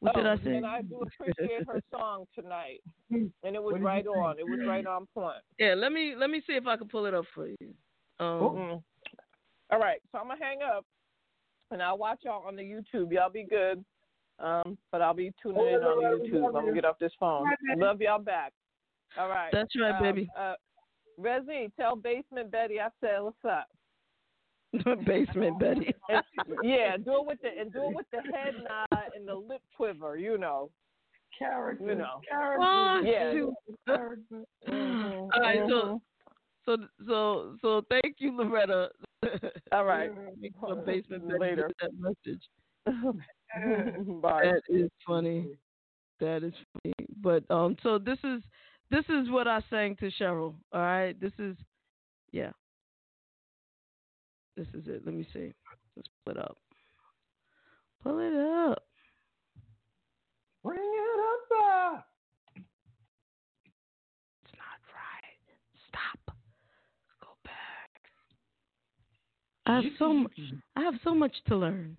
What did Oh, I say? And I do appreciate her song tonight, and it was did right on. It was right on point. Yeah, let me let me see if I can pull it up for you. Um, Mm. All right, so I'm gonna hang up, and I'll watch y'all on the YouTube. Y'all be good. Um, but I'll be tuning in on YouTube. I'm gonna get off this phone. Love y'all back. All right. That's right, Um, baby. Uh, Rezi, tell Basement Betty I said what's up. *laughs* Basement Betty. And, yeah, do it with the and do it with the head nod and the lip quiver. You know. Character. You know. Character. One, Yeah. two. Character. All right, so so so so thank you, Loretta. *laughs* All right. For basement Later. that message. *laughs* *laughs* Bye. That is funny. That is funny. But um, so this is this is what I sang to Cheryl. All right, this is yeah. This is it. Let me see. Let's pull it up. Pull it up. Bring it up I have so much, I have so much to learn.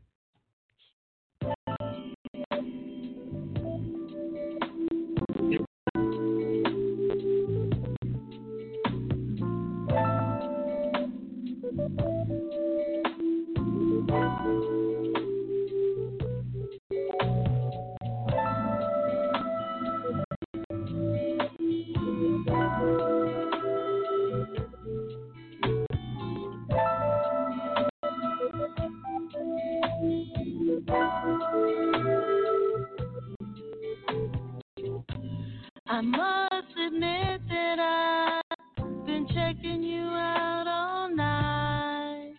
I must admit that I've been checking you out all night.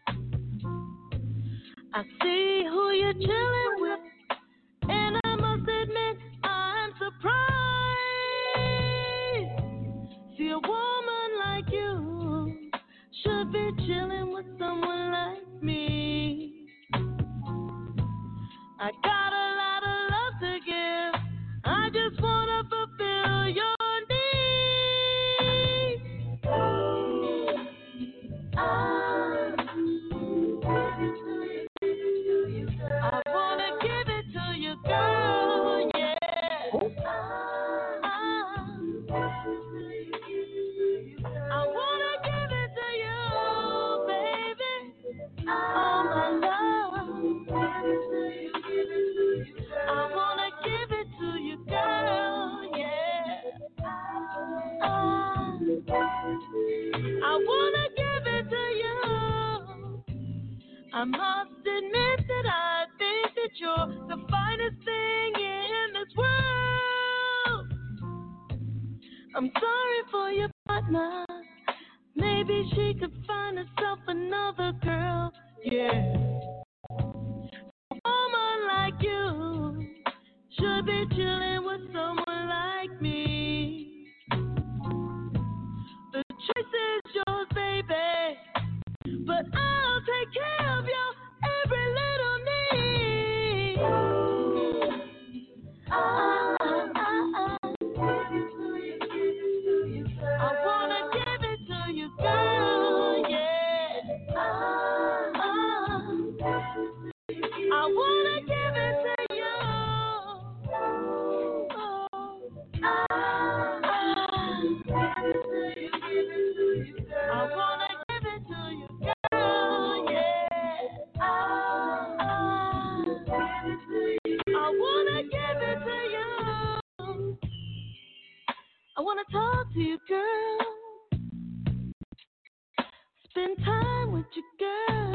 I see who you're chilling with. to your girl. Spend time with your girl.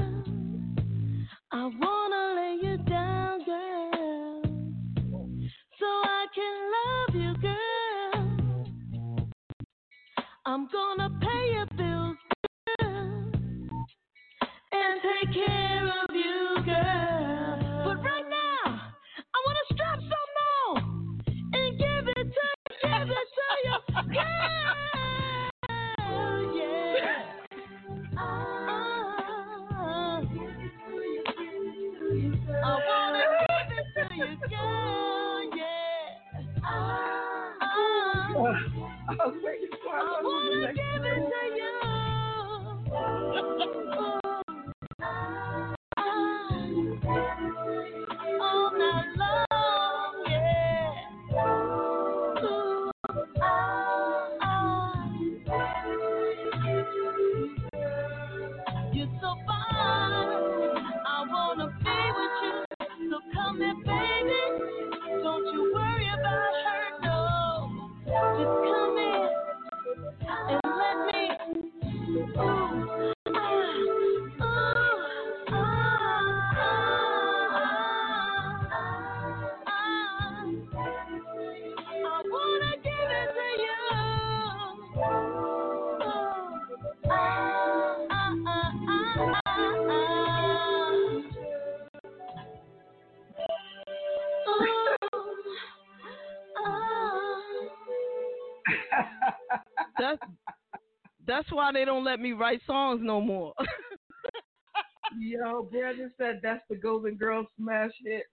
they don't let me write songs no more. *laughs* Yo, Brandon said that's the Golden Girl smash hit.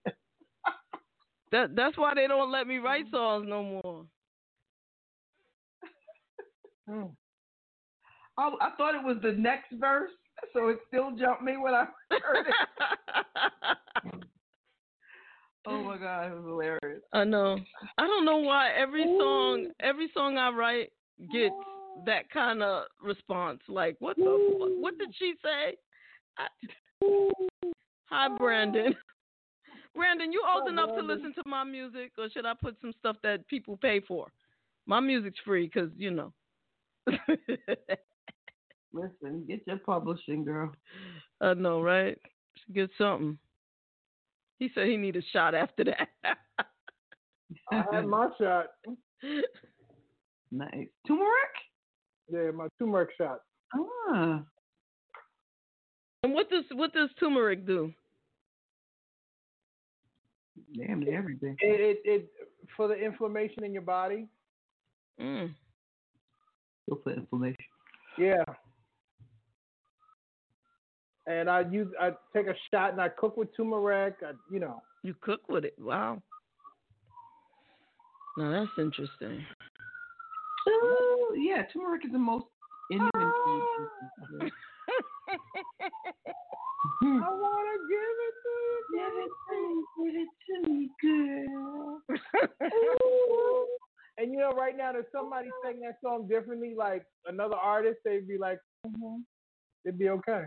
that that's why they don't let me write songs no more. *laughs* Hmm. I thought it was the next verse, so it still jumped me when I *laughs* heard it. oh my god, it was hilarious. I know. I don't know why every Ooh. song every song I write gets that kind of response. Like, what the? What did she say? I, hi, Brandon. *laughs* Brandon, you old enough to listen to my music, or should I put some stuff that people pay for? My music's free because you know. *laughs* Listen, get your publishing, girl. I know, right? Get something. He said he need a shot after that. *laughs* I had my shot. nice. Turmeric? Yeah, my turmeric shot. Ah. and what does what does turmeric do? Damn near everything. It, it it for the inflammation in your body. Mm. Go for inflammation. Yeah. And I use I take a shot and I cook with turmeric. I, you know. You cook with it. Wow. Now that's interesting. Oh, yeah, turmeric is the most Indian food. *laughs* I wanna give it to you. Give it to me, give it to me, girl. *laughs* And you know, right now there's somebody singing that song differently, like another artist, they'd be like, mm-hmm. it'd be okay.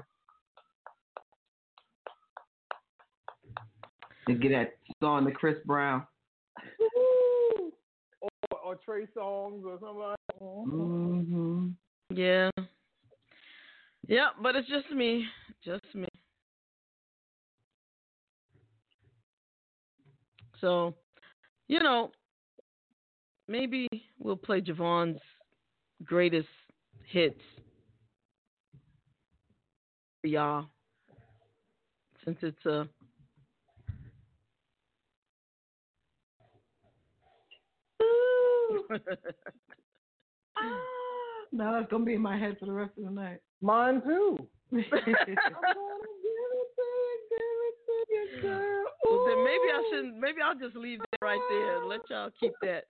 To get that song to Chris Brown. *laughs* or, Trey Songz or somebody. Mm-hmm. Yeah. Yeah, but it's just me. Just me. So, you know, maybe we'll play JaVonne's greatest hits for y'all. Since it's a *laughs* Now that's gonna be in my head for the rest of the night. Mine too. *laughs* *laughs* Well, then maybe I shouldn't. Maybe I'll just leave that right there and let y'all keep that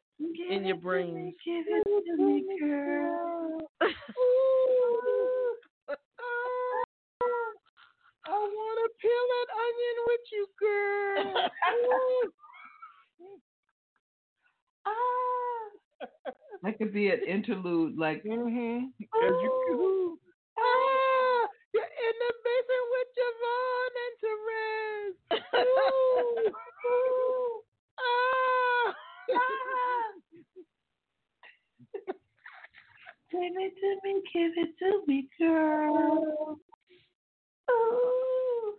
in your brains. Give it to me, girl. I want to peel that onion with you, girl. That could be an interlude, like mm-hmm. *laughs* As you ah, you're in the basement with JaVonne and Therese. Ooh, ooh, ah, ah. Give it to me, give it to me, girl. Ooh.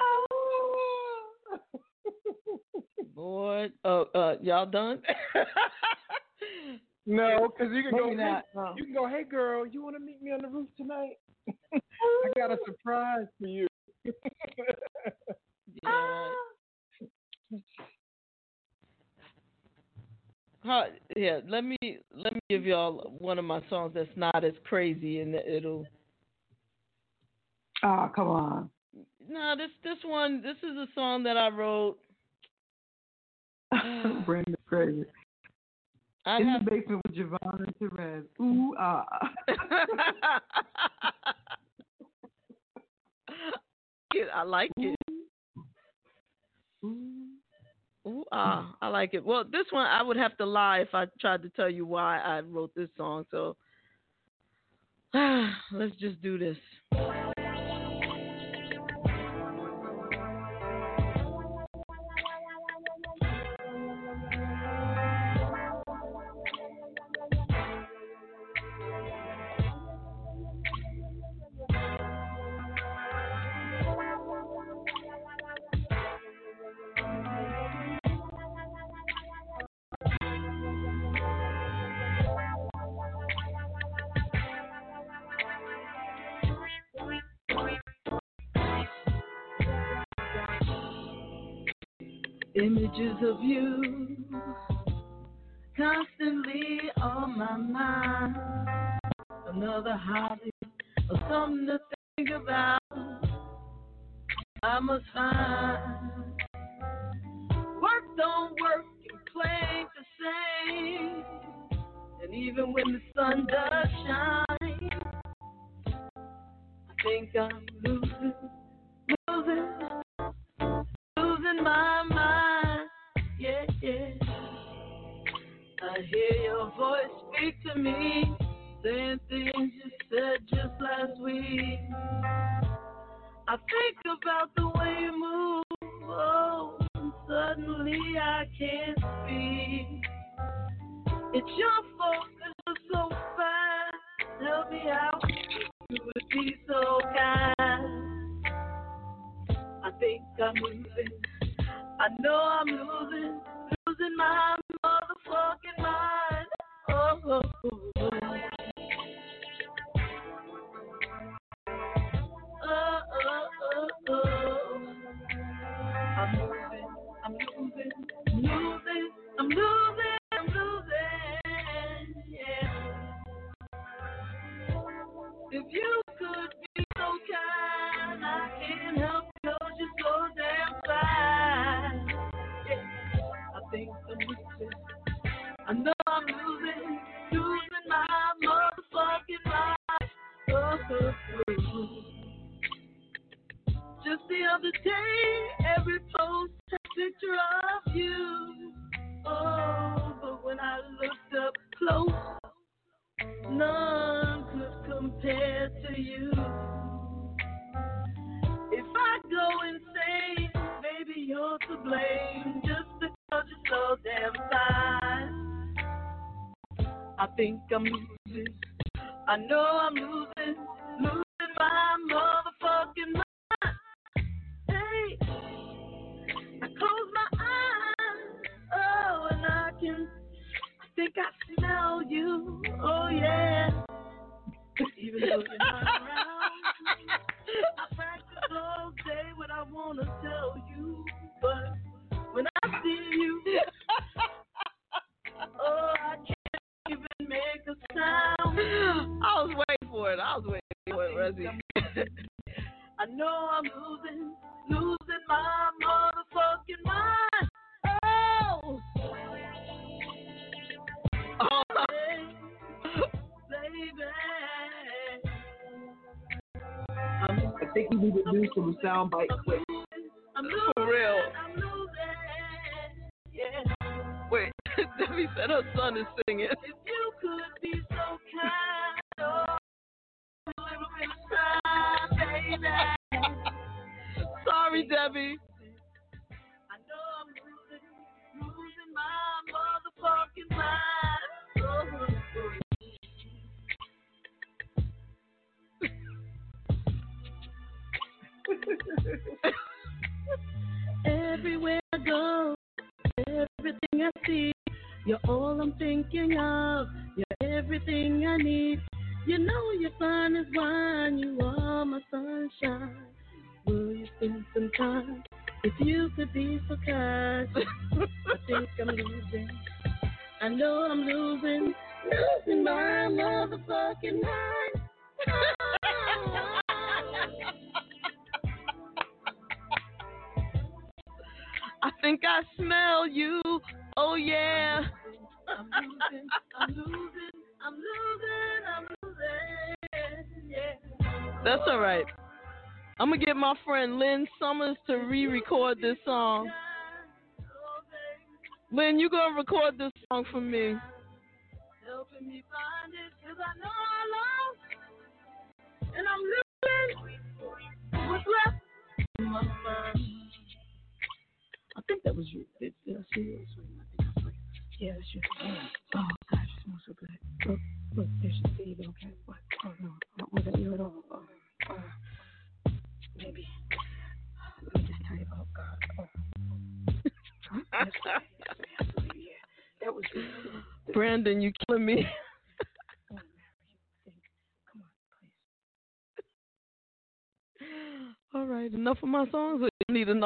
Oh. Boy, oh, uh, y'all done? *laughs* No, *laughs* because you can go. Maybe hey- no. You can go. Hey, girl, you want to meet me on the roof tonight? *laughs* I got a surprise for you. *laughs* yeah. Huh, yeah, let me let me give y'all one of my songs that's not as crazy and it'll Oh, come on. no this this one this is a song that I wrote. Brandon's crazy. I In have the basement with JaVonne and Therese. Ooh, ah. *laughs* I like it. Ooh, ah, I like it. Well, this one I would have to lie if I tried to tell you why I wrote this song. So *sighs* let's just do this. images of you constantly on my mind. Another hobby or something to think about. I must find work don't work and play the same. And even when the sun does shine, I think I'm losing. hear your voice speak to me, saying things you said just last week. I think about the way you move, oh, and suddenly I can't speak. It's your fault, it's so fine. Help me out, you would be so kind. I think I'm moving, I know I'm losing, losing my compared to you. If I go insane, maybe you're to blame just because you're so damn fine. I think I'm losing. I know I'm losing. children. down by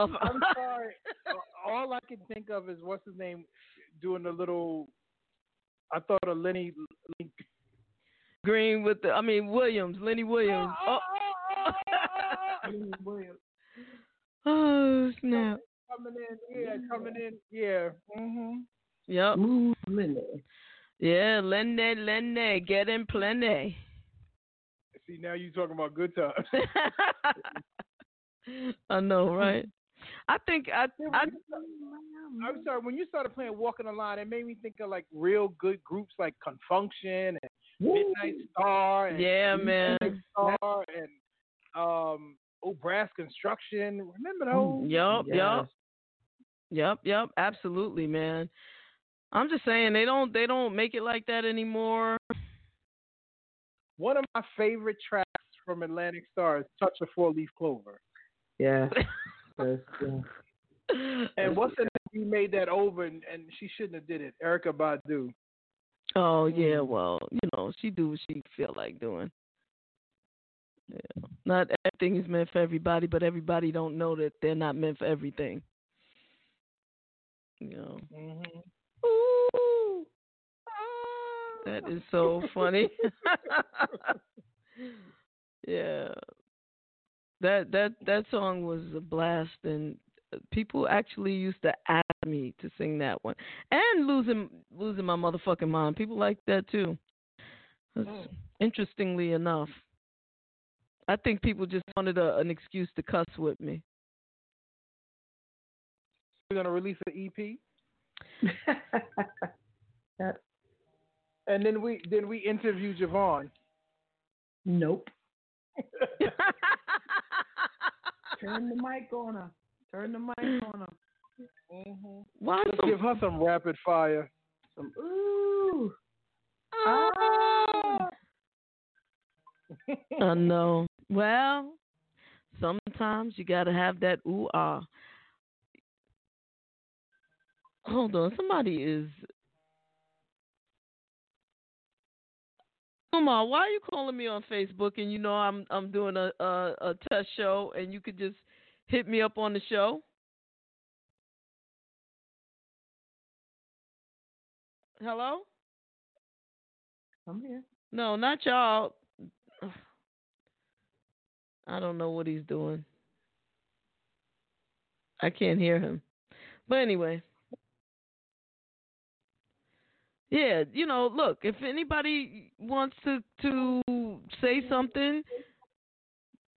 I'm *laughs* sorry. All I can think of is what's his name doing the little. I thought of Lenny, Lenny Green with the. I mean Williams, Lenny Williams. Oh, oh. oh, oh *laughs* Lenny Williams. oh snap! Coming in, yeah, coming in, yeah. Mhm. Yep. Movement. Yeah, Lenny, Lenny, get in plenty. See, now you're talking about good times. *laughs* I know, right? I think I, I I'm sorry. When you started playing "Walking the Line," it made me think of like real good groups like Con Funk Shun and Midnight Star. And yeah, man. Midnight Star and um, Oh Brass Construction. Remember those? Yup, Yes. yup, yep, yep. Absolutely, man. I'm just saying they don't they don't make it like that anymore. One of my favorite tracks from Atlantic Starr is "Touch a Four Leaf Clover." *laughs* Yeah. That's, yeah. And what's the name? He made that over, and, and she shouldn't have did it. Erykah Badu. Oh yeah, well, you know, she do what she feel like doing. Yeah. Not everything is meant for everybody, but everybody don't know that they're not meant for everything. You know. Mm-hmm. Ooh. That is so funny. *laughs* yeah. That that that song was a blast and people actually used to ask me to sing that one. And losing losing my motherfucking mind. People like that too. That's mm. interestingly enough. I think people just wanted a, an excuse to cuss with me. We're gonna release an *laughs* EP, that, and then we then we interview JaVonne. nope. *laughs* Turn the mic on her. Turn the mic on her. Mm-hmm. Why Let's some give her some rapid fire. Some ooh. Ah. I *laughs* know. Well, sometimes you gotta have that ooh ah. Hold on, somebody is. Omar, why are you calling me on Facebook and you know I'm I'm doing a, a a test show and you could just hit me up on the show? Hello? I'm here. No, not y'all. *sighs* I don't know what he's doing. I can't hear him. But anyway. Yeah, you know, look, if anybody wants to to say something,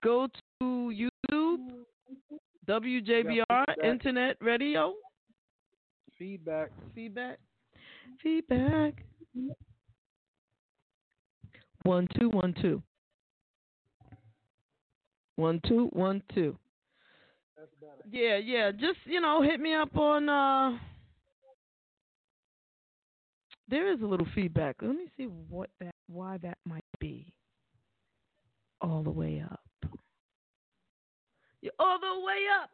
go to YouTube, WJBR. Internet Radio. Feedback. Feedback. Feedback. One two one two. One two one two. Yeah, yeah. Just you know, hit me up on. uh There is a little feedback. Let me see what that, why that might be. All the way up. You're all the way up.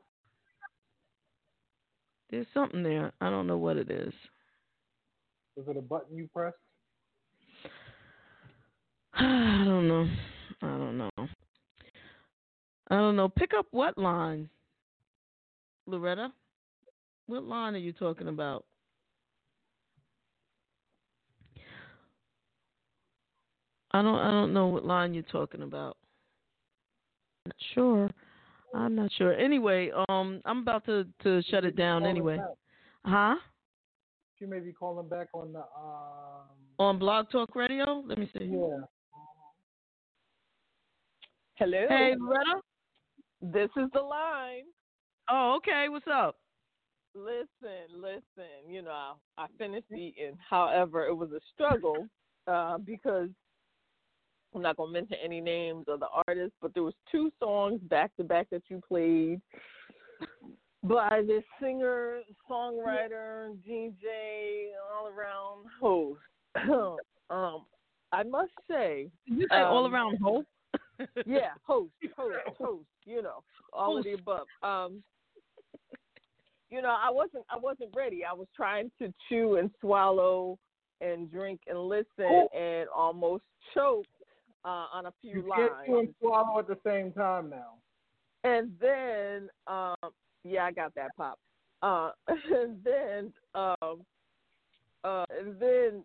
There's something there. I don't know what it is. Was it a button you pressed? *sighs* I don't know. I don't know. I don't know. Pick up what line, Loretta? What line are you talking about? I don't. I don't know what line you're talking about. Not sure. I'm not sure. Anyway, um, I'm about to to shut it down. Anyway, huh? She may be calling back on the um. On Blog Talk Radio. Let me see. Yeah. Hello. Hey, Loretta. This is the line. Oh, okay. What's up? Listen, listen. You know, I finished eating. However, it was a struggle uh, because I'm not gonna mention any names of the artists, but there was two songs back to back that you played by this singer, songwriter, DJ, all around host. *clears throat* um, I must say, Did you say all Um, around host. *laughs* yeah, host, *laughs* host, host. You know, all of the above. Um, you know, I wasn't, I wasn't ready. I was trying to chew and swallow and drink and listen, and almost choked uh, on a few You can't lines. chew and swallow at the same time now. And then, um, yeah, I got that pop. Uh, *laughs* and then, um, uh, and then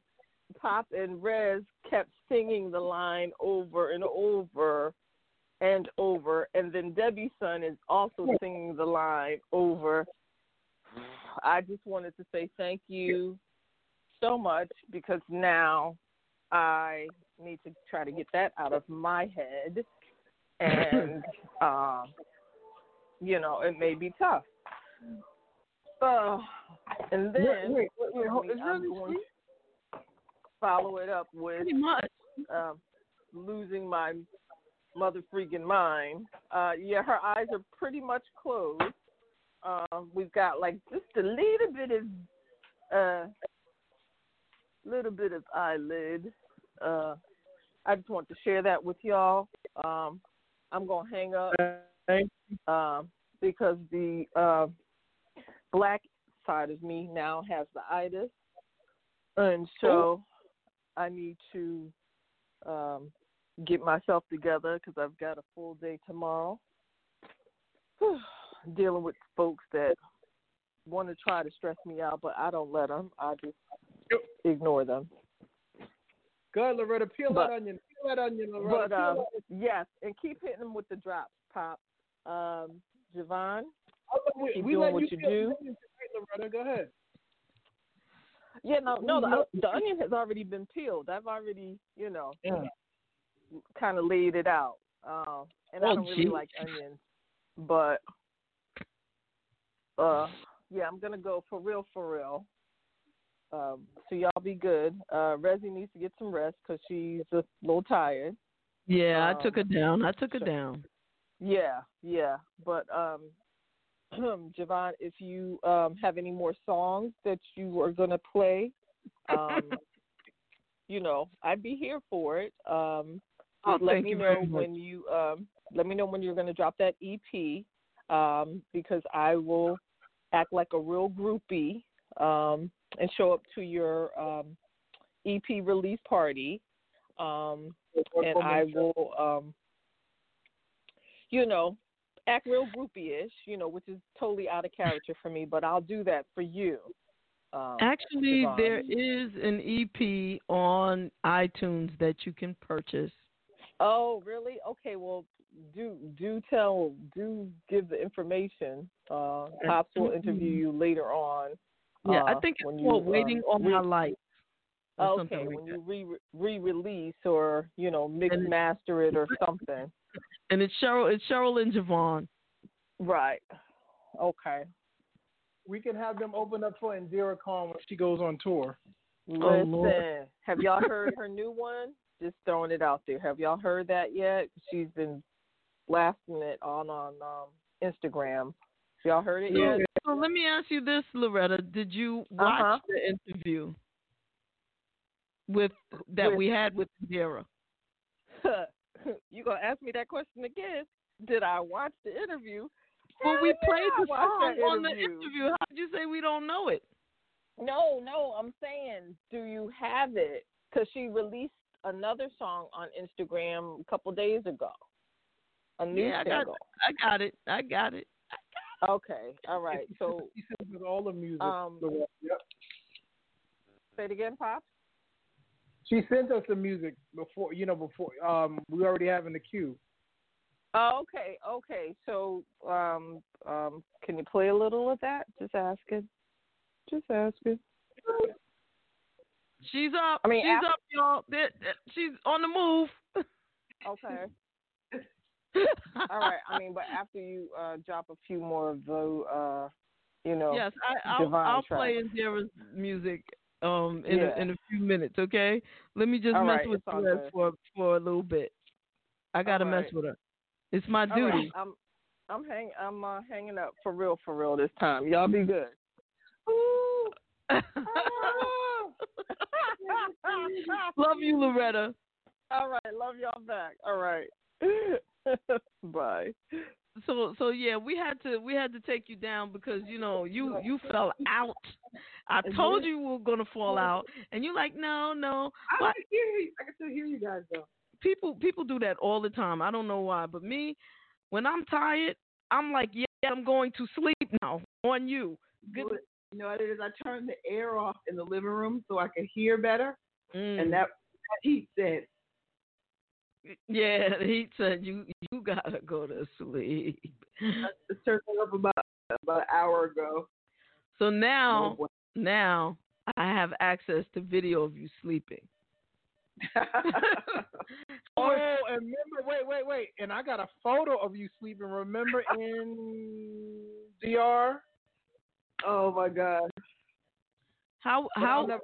Pop and Rez kept singing the line over and over and over. And then Debbie's son is also singing the line over. I just wanted to say thank you so much because now I need to try to get that out of my head, and *laughs* um, you know, it may be tough. Uh, and then Wait, wait, wait, hold- I'm going to follow it up with much. um, losing my mother freaking mind. Uh, yeah, her eyes are pretty much closed. Um, we've got like just a little bit of, uh, little bit of eyelid. Uh, I just want to share that with y'all. Um, I'm gonna hang up um, because the uh, black side of me now has the itis, and so I need to um, get myself together because I've got a full day tomorrow. *sighs* Dealing with folks that want to try to stress me out, but I don't let them. I just ignore them. Go ahead, Loretta. Peel But- that onion. Peel that onion, Loretta. But that- yes, and keep hitting them with the drops, Pop. Um, JaVonne, we, keep we doing let what you do. the onion tonight, Loretta. Go ahead. yeah, no, no, the, the onion has already been peeled. I've already, you know, Yeah. kind of laid it out. Um, and I Oh, don't really like onions, but uh, yeah, I'm gonna go for real, for real. Um, so y'all be good. Uh, Resi needs to get some rest because she's a little tired. Yeah, I Um, took her down. I took her down. Yeah, yeah. But um *clears throat* JaVonne, if you um have any more songs that you are gonna play, um *laughs* you know, I'd be here for it. Um Oh, let me know when you um let me know when you're gonna drop that EP. Um, because I will act like a real groupie um and show up to your um EP release party. Um and I will, um, you know, act real groupie-ish, you know, which is totally out of character for me. But I'll do that for you. Um, Actually, JaVonne. there is an EP on iTunes that you can purchase. Oh, really? Okay. Well, do do tell, do give the information. Uh, Pops will interview you later on. Yeah, I uh, think it's when called you, "Waiting um, on My Life." Okay, something like when you re re release or you know mix And- master it or something. And it's Cheryl. It's Cheryl and JaVonne. Right. Okay. We can have them open up for Indira Khan when she goes on tour. Listen, Lord. have y'all heard her new one? Just throwing it out there. Have y'all heard that yet? She's been blasting it on on um, Instagram. Y'all heard it yet? So let me ask you this, Loretta. Did you watch Uh-huh. the interview with that With- we had with Indira? *laughs* you gonna ask me that question again? Did I watch the interview? Well, we Hell yeah, played the song on the interview. How did you say we don't know it? No, no, I'm saying, do you have it? Because she released another song on Instagram a couple days ago. A new Yeah, I got. I got it. I got it. Okay, all right. So She says with all the music. Um, Loretta. Yep. say it again, Pop. She sent us the music before, you know, before um we already have in the queue. Oh, okay, okay. So, um, um, can you play a little of that? Just asking. Just asking. She's up. I mean, she's after- up, y'all. There- there- She's on the move. *laughs* Okay. All right. I mean, but after you uh, drop a few more of the, uh, you know. Yes, I, I'll, Divine I'll play Indira's music um in Yeah. a, in a few minutes. Okay. Let me just All mess right, with her for for a little bit. I gotta mess with her. It's my All right, duty. I'm, I'm hang, I'm uh, hanging up for real, for real this time. Y'all be good. *laughs* Love you, Loretta. All right. Love y'all back. All right. *laughs* *laughs* Bye. So so yeah, we had to we had to take you down because you know you you fell out. I told you we were gonna fall out, and you're like, no, no. I can hear you. I can still hear you guys though. People people do that all the time. I don't know why, but me, when I'm tired, I'm like, yeah, I'm going to sleep now on you. Good. You know what it is? I turned the air off in the living room so I could hear better, Mm. and that, that heat said, yeah, *laughs* he said you you gotta go to sleep. I just turned it up about about an hour ago. So now Oh, now I have access to video of you sleeping. *laughs* Oh, and remember, wait, wait, wait. And I got a photo of you sleeping. Remember in DR? oh my God. How how never,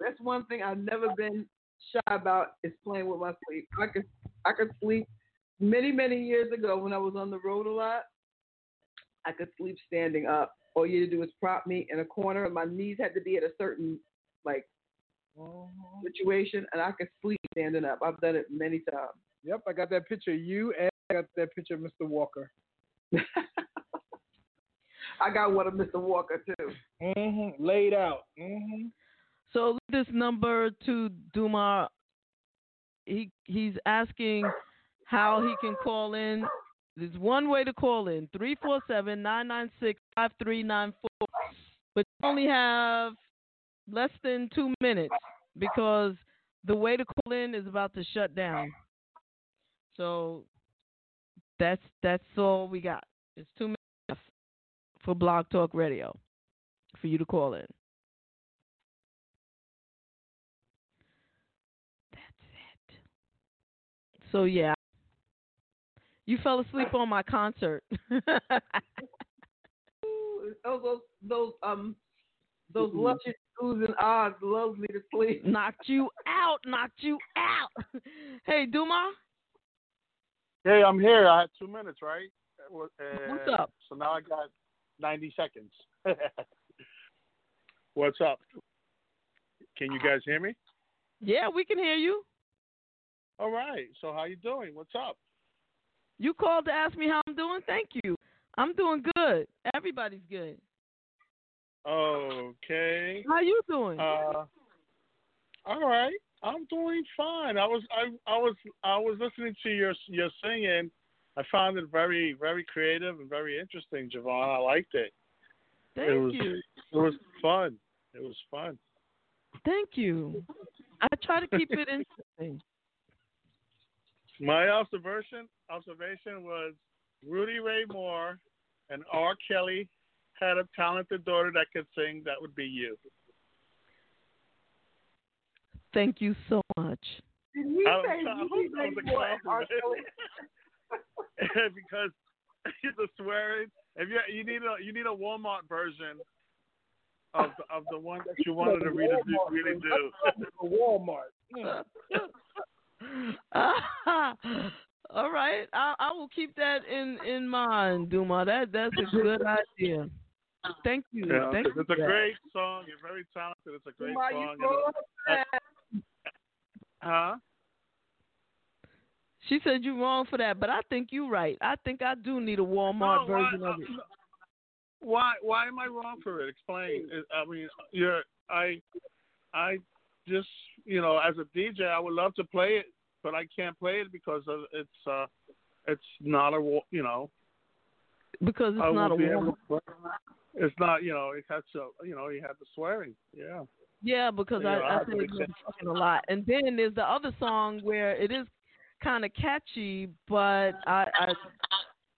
that's one thing I've never been shy about is playing with my sleep. I could I could sleep many many years ago when I was on the road a lot. I could sleep standing up. All you had to do was prop me in a corner, and my knees had to be at a certain like situation, and I could sleep standing up. I've done it many times. Yep, I got that picture of you, and I got that picture of Mr. Walker. *laughs* I got one of Mr. Walker too. Mm-hmm. Laid out. Mm-hmm. So this number to Duma he he's asking how he can call in. There's one way to call in 347-996-5394 but you only have less than 2 minutes because the way to call in is about to shut down. So that's that's all we got. It's 2 minutes for Blog Talk Radio for you to call in. That's it. So yeah, you fell asleep on my concert. *laughs* Ooh, Those those those um those luscious oohs and ahs loves me to sleep. knocked you out, knocked you out. *laughs* hey, Duma, Hey, I'm here. I had two minutes, right? Uh, What's up? So now I got 90 seconds. *laughs* What's up? Can you guys hear me? yeah, we can hear you. All right. So how you doing? What's up? You called to ask me how I'm doing. Thank you. I'm doing good. Everybody's good. Okay. How you doing? Uh, all right. I'm doing fine. I was I I was I was listening to your your singing. I found it very very creative and very interesting, JaVonne. I liked it. Thank it was you. it was fun. It was fun. Thank you. I try to keep it *laughs* interesting. My observation observation was Rudy Ray Moore and R. Kelly had a talented daughter that could sing. That would be you. Thank you so much. Did he I, say I Rudy that Ray Moore and R. compliment. *laughs* because the swearing. If you you need a you need a Walmart version of the, of the one that you wanted to really do. Really do. Walmart. *laughs* *laughs* *laughs* All right, I, I will keep that in in mind, Duma. That that's a good idea. Thank you. Yeah, Thank you. it's for a that. great song. You're very talented. It's a great Why you song. go and up it- huh? She said you're wrong for that, but I think you're right. I think I do need a Walmart No, why- version of uh, it. Why why am I wrong for it? Explain. Uh, I mean, you're I I just you know as a DJ I would love to play it, but I can't play it because of, it's uh it's not a wa- you know Because it's I not a won't be able to. It's not you know it has to you know you have the swearing yeah. Yeah, because Yeah, I I, I it's fucking a lot. And then there's the other song where it is kind of catchy, but I, I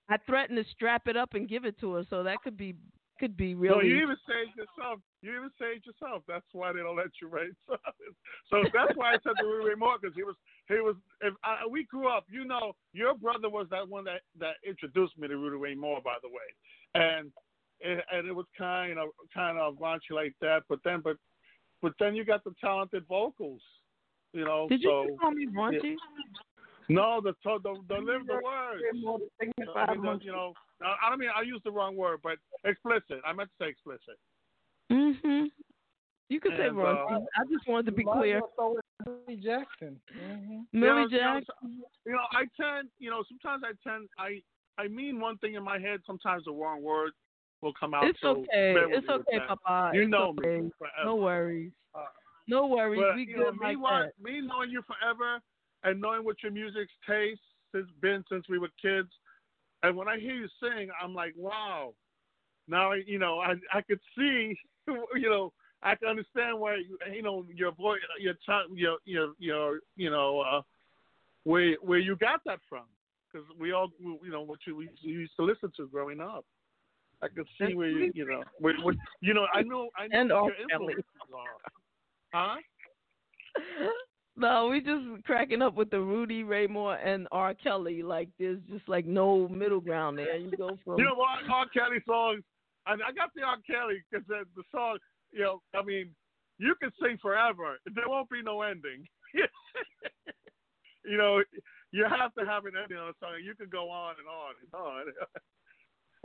I threatened to strap it up and give it to her, so that could be could be really. No, you even say it yourself. You even say it yourself. That's why they don't let you write songs. *laughs* So that's why I said to Rudy Ray Moore because he was he was. If I, we grew up, you know, your brother was that one that that introduced me to Rudy Ray Moore, by the way, and it, and it was kind of kind of raunchy like that. But then, but but then you got the talented vocals, you know. Did you so just call me raunchy? no, the to- the the live the words. Ray Moore to signify I mean, the, you know, I I don't mean I used the wrong word, but explicit. I meant to say explicit. Mhm. You could say And, uh. I just wanted to be clear. So Millie Jackson. hmm Millie you know, Jackson. You know, I tend, you know, sometimes I tend, I, I mean one thing in my head. Sometimes the wrong word will come out. It's so okay. It's okay. Papa. You It's know okay. me forever. No worries. Uh, No worries. but, we you know, good me, like wa- that. me knowing you forever and knowing what your music's taste has been since we were kids, and when I hear you sing, I'm like, wow. Now you know I I could see, *laughs* you know, I can understand why you, you know your voice, your your your your you know uh, where where you got that from because we all you know what you, we used to listen to growing up. I could see where you you know where, where, you know I know I know And your influences are. Huh? *laughs* No, we just cracking up with the Rudy Ray Moore and R. Kelly. Like there's just like no middle ground there. You go from *laughs* You know what? R. Kelly songs. And I got the R. Kelly because the, the song. You know, I mean, you can sing forever. There won't be no ending. *laughs* you know, you have to have an ending on a song. You can go on and on and on.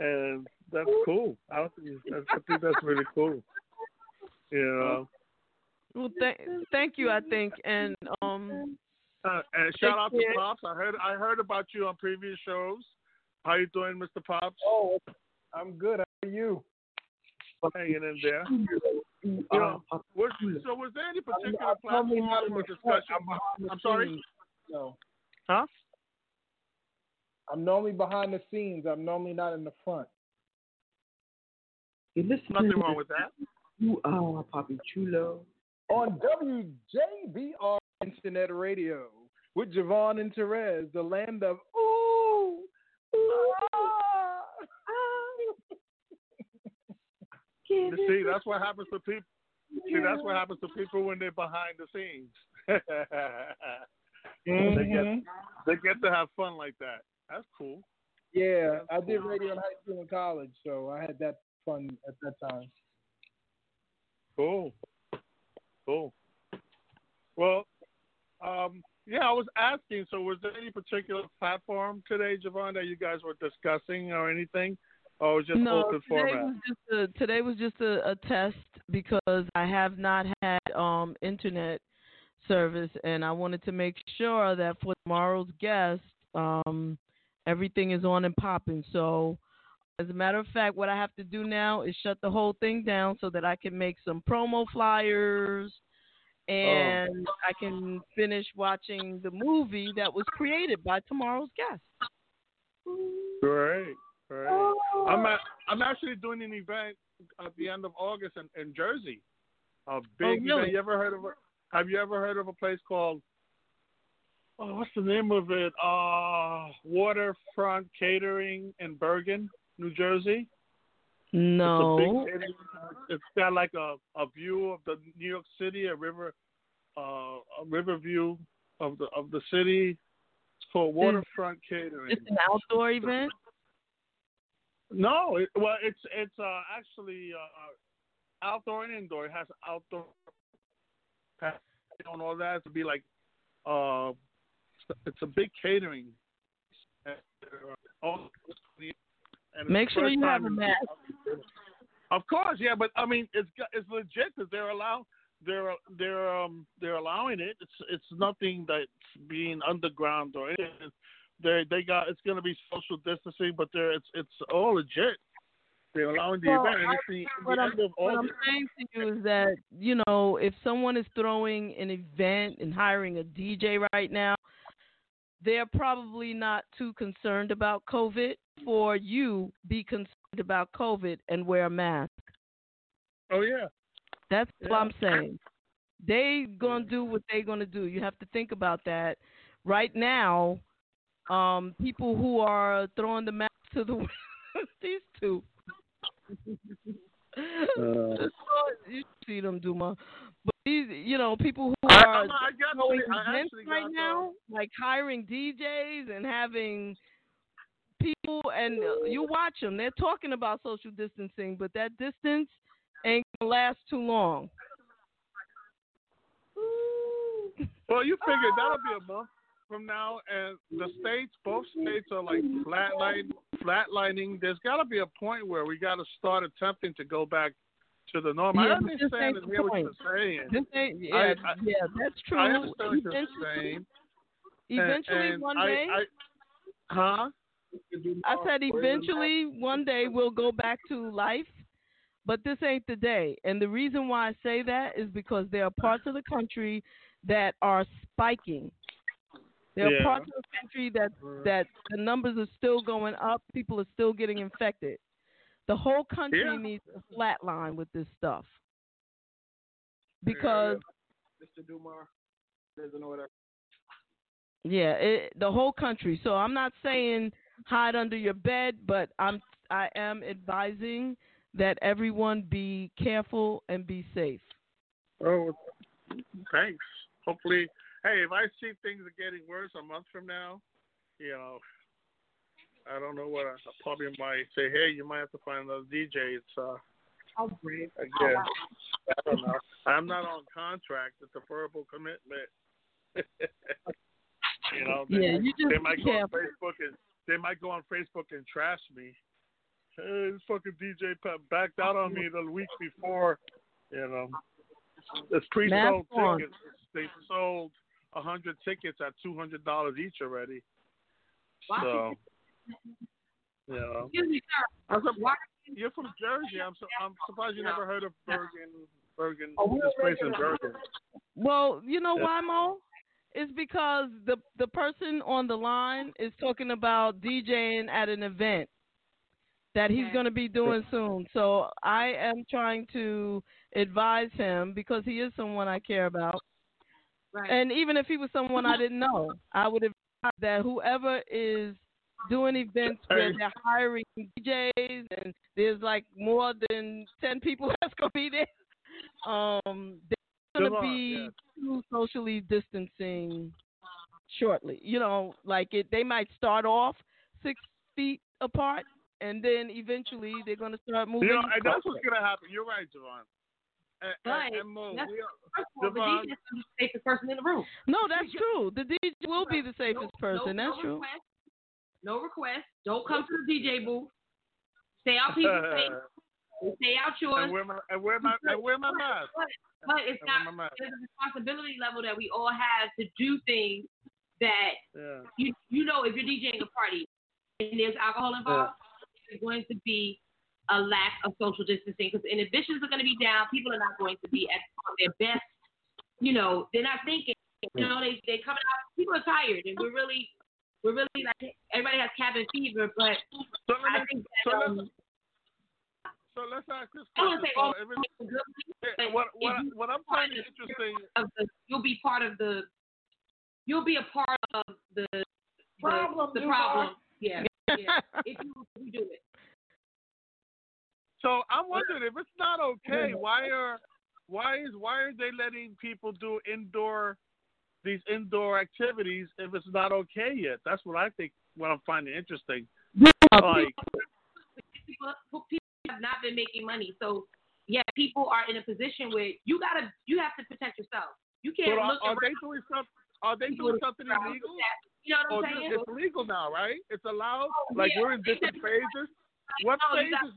*laughs* and that's cool. I, I think that's really cool. You know. Well, th- thank you. I think and um Uh, and shout out to Take. Pops. I heard I heard about you on previous shows. How you doing, Mr. Pops? Oh, I'm good. How are you? Hanging in there. You know, was, so was there any particular I'm normally platform not in or the front. discussion? I'm behind the I'm sorry? scenes, So. Huh? I'm normally behind the scenes. I'm normally not in the front. You listen Nothing wrong with that. You are Poppy Chulo. On WJBR Internet Radio with JaVonne and Therese, the land of ooh, ooh, *laughs* ah. You see, that's what happens to people. See, that's what happens to people when they're behind the scenes. *laughs* they get Mhm. they get to have fun like that. That's cool. Yeah, I did radio in high school and college, so I had that fun at that time. Cool. Cool. Well, um, yeah, I was asking. So, was there any particular platform today, JaVonne, that you guys were discussing or anything, or was it just no, today format? was just a today was just a, a test because I have not had um internet service and I wanted to make sure that for tomorrow's guest um everything is on and popping. So as a matter of fact, what I have to do now is shut the whole thing down so that I can make some promo flyers and I can finish watching the movie that was created by tomorrow's guest. Great, great. I'm a, I'm actually doing an event at the end of August in, in Jersey. A big really? event. You ever heard of? A, have you ever heard of a place called? Oh, what's the name of it? Uh, Waterfront Catering in Bergen, New Jersey. It's No. catering. It's got like a, a view of the New York City, a river, uh, a river view of the of the city. It's called Waterfront Catering. It's an outdoor event. No, it, well, it's it's uh, actually uh, outdoor and indoor. It has outdoor and all that to be like uh, it's a big catering. Uh, all- it's Make sure you have a mask. Of course, yeah, but I mean, it's it's legit because they're allow they're they're um they're allowing it. It's it's nothing that's being underground or anything. They they got it's going to be social distancing, but they're it's it's all legit. They're allowing the Well, event, and I- it's the, what the I'm, end of what I'm saying to you is that you know if someone is throwing an event and hiring a DJ right now, they're probably not too concerned about COVID. For you, be concerned about COVID and wear a mask. Oh yeah, That's Yeah. what I'm saying. They gonna do what they gonna do. You have to think about that. Right now, um, people who are throwing the mask to the *laughs* these two. *laughs* you see them, Duma. These, you know, people who are I'm, I got throwing I events right now, like hiring DJs and having people, and you watch them. They're talking about social distancing, but that distance ain't gonna last too long. Well, you figured that'll be a *laughs* month from now, and the states, both states are like flatline, flatlining. There's got to be a point where we got to start attempting to go back to the norm. I Yeah, this understand ain't and the hear what point. you're saying. This ain't, yeah, I- I- yeah, that's true. I understand what you're Eventually- saying. Eventually, and, and one I- day, I, huh? I said eventually one day we'll go back to life, but this ain't the day. And the reason why I say that is because there are parts of the country that are spiking. There are Yeah. parts of the country that that the numbers are still going up. People are still getting infected. The whole country Yeah. needs a flat line with this stuff because Mr. Dumar doesn't know what Yeah, it, the whole country. So I'm not saying hide under your bed, but I'm I am advising that everyone be careful and be safe. Oh, thanks. Hopefully, hey, if I see things are getting worse a month from now, you know, I don't know what I, I probably might say. Hey, you might have to find another DJ. It's uh, brave. again, I don't know. I'm not on contract. It's a verbal commitment. *laughs* you know, they, Yeah, you just they might go on. Facebook and they might go on Facebook and trash me. Hey, this fucking DJ backed out on me the week before. You know, it's pre-sold tickets. They sold a hundred tickets at two hundred dollars each already. So, you know, Excuse me, sir. I'm sur- Why? you're from Jersey. I'm su- I'm surprised you never heard of Bergen. Bergen, Oh, this place already in Bergen. Well, you know Yeah. why, Mo? It's because the the person on the line is talking about DJing at an event that he's Okay. going to be doing soon. So I am trying to advise him because he is someone I care about. Right. And even if he was someone I didn't know, I would advise that whoever is doing events where they're hiring DJs and there's like more than ten people *laughs* that's gonna be there, um, they're gonna be yeah. socially distancing shortly. You know, like it, they might start off six feet apart, and then eventually they're gonna start moving. You know, and that's what's gonna happen. You're right, JaVonne. And, But and, and Mo, that's- we are, First of all, the Devon- DJ is the safest person in the room. No, that's true. The DJ will be the safest No- person. no, that's no true. Request, no request. Don't come to the DJ booth. Stay out people's *laughs* face. Stay out yours. and wear my and wear my and wear my mask. But, but it's not. There's a responsibility level that we all have to do things that Yeah. you you know if you're DJing a party and there's alcohol involved, there's going to be a lack of social distancing because inhibitions are going to be down. People are not going to be at their best. You know, they're not thinking. You hmm. know, they they coming out. People are tired, and we're really we're really like everybody has cabin fever, but So I let me, think so that let's um, so let's ask this I don't question. say all So if it's, good eh, what what if you- what I'm finding interesting. of the you'll be part of the you'll be a part of the the Problem, the Duval. problem. Yeah, yeah. *laughs* if you, if you do it. So I'm wondering if it's not okay, *laughs* why are why is why are they letting people do indoor these indoor activities if it's not okay yet? That's what I think. What I'm finding interesting. Like, people, people have not been making money. So yeah, people are in a position where you gotta you have to protect yourself. You can't are, look are they doing something? Are they doing something illegal? You know what I'm saying? it's legal now, right? It's allowed. Oh, Like yeah. we're in different phases. What No, phase is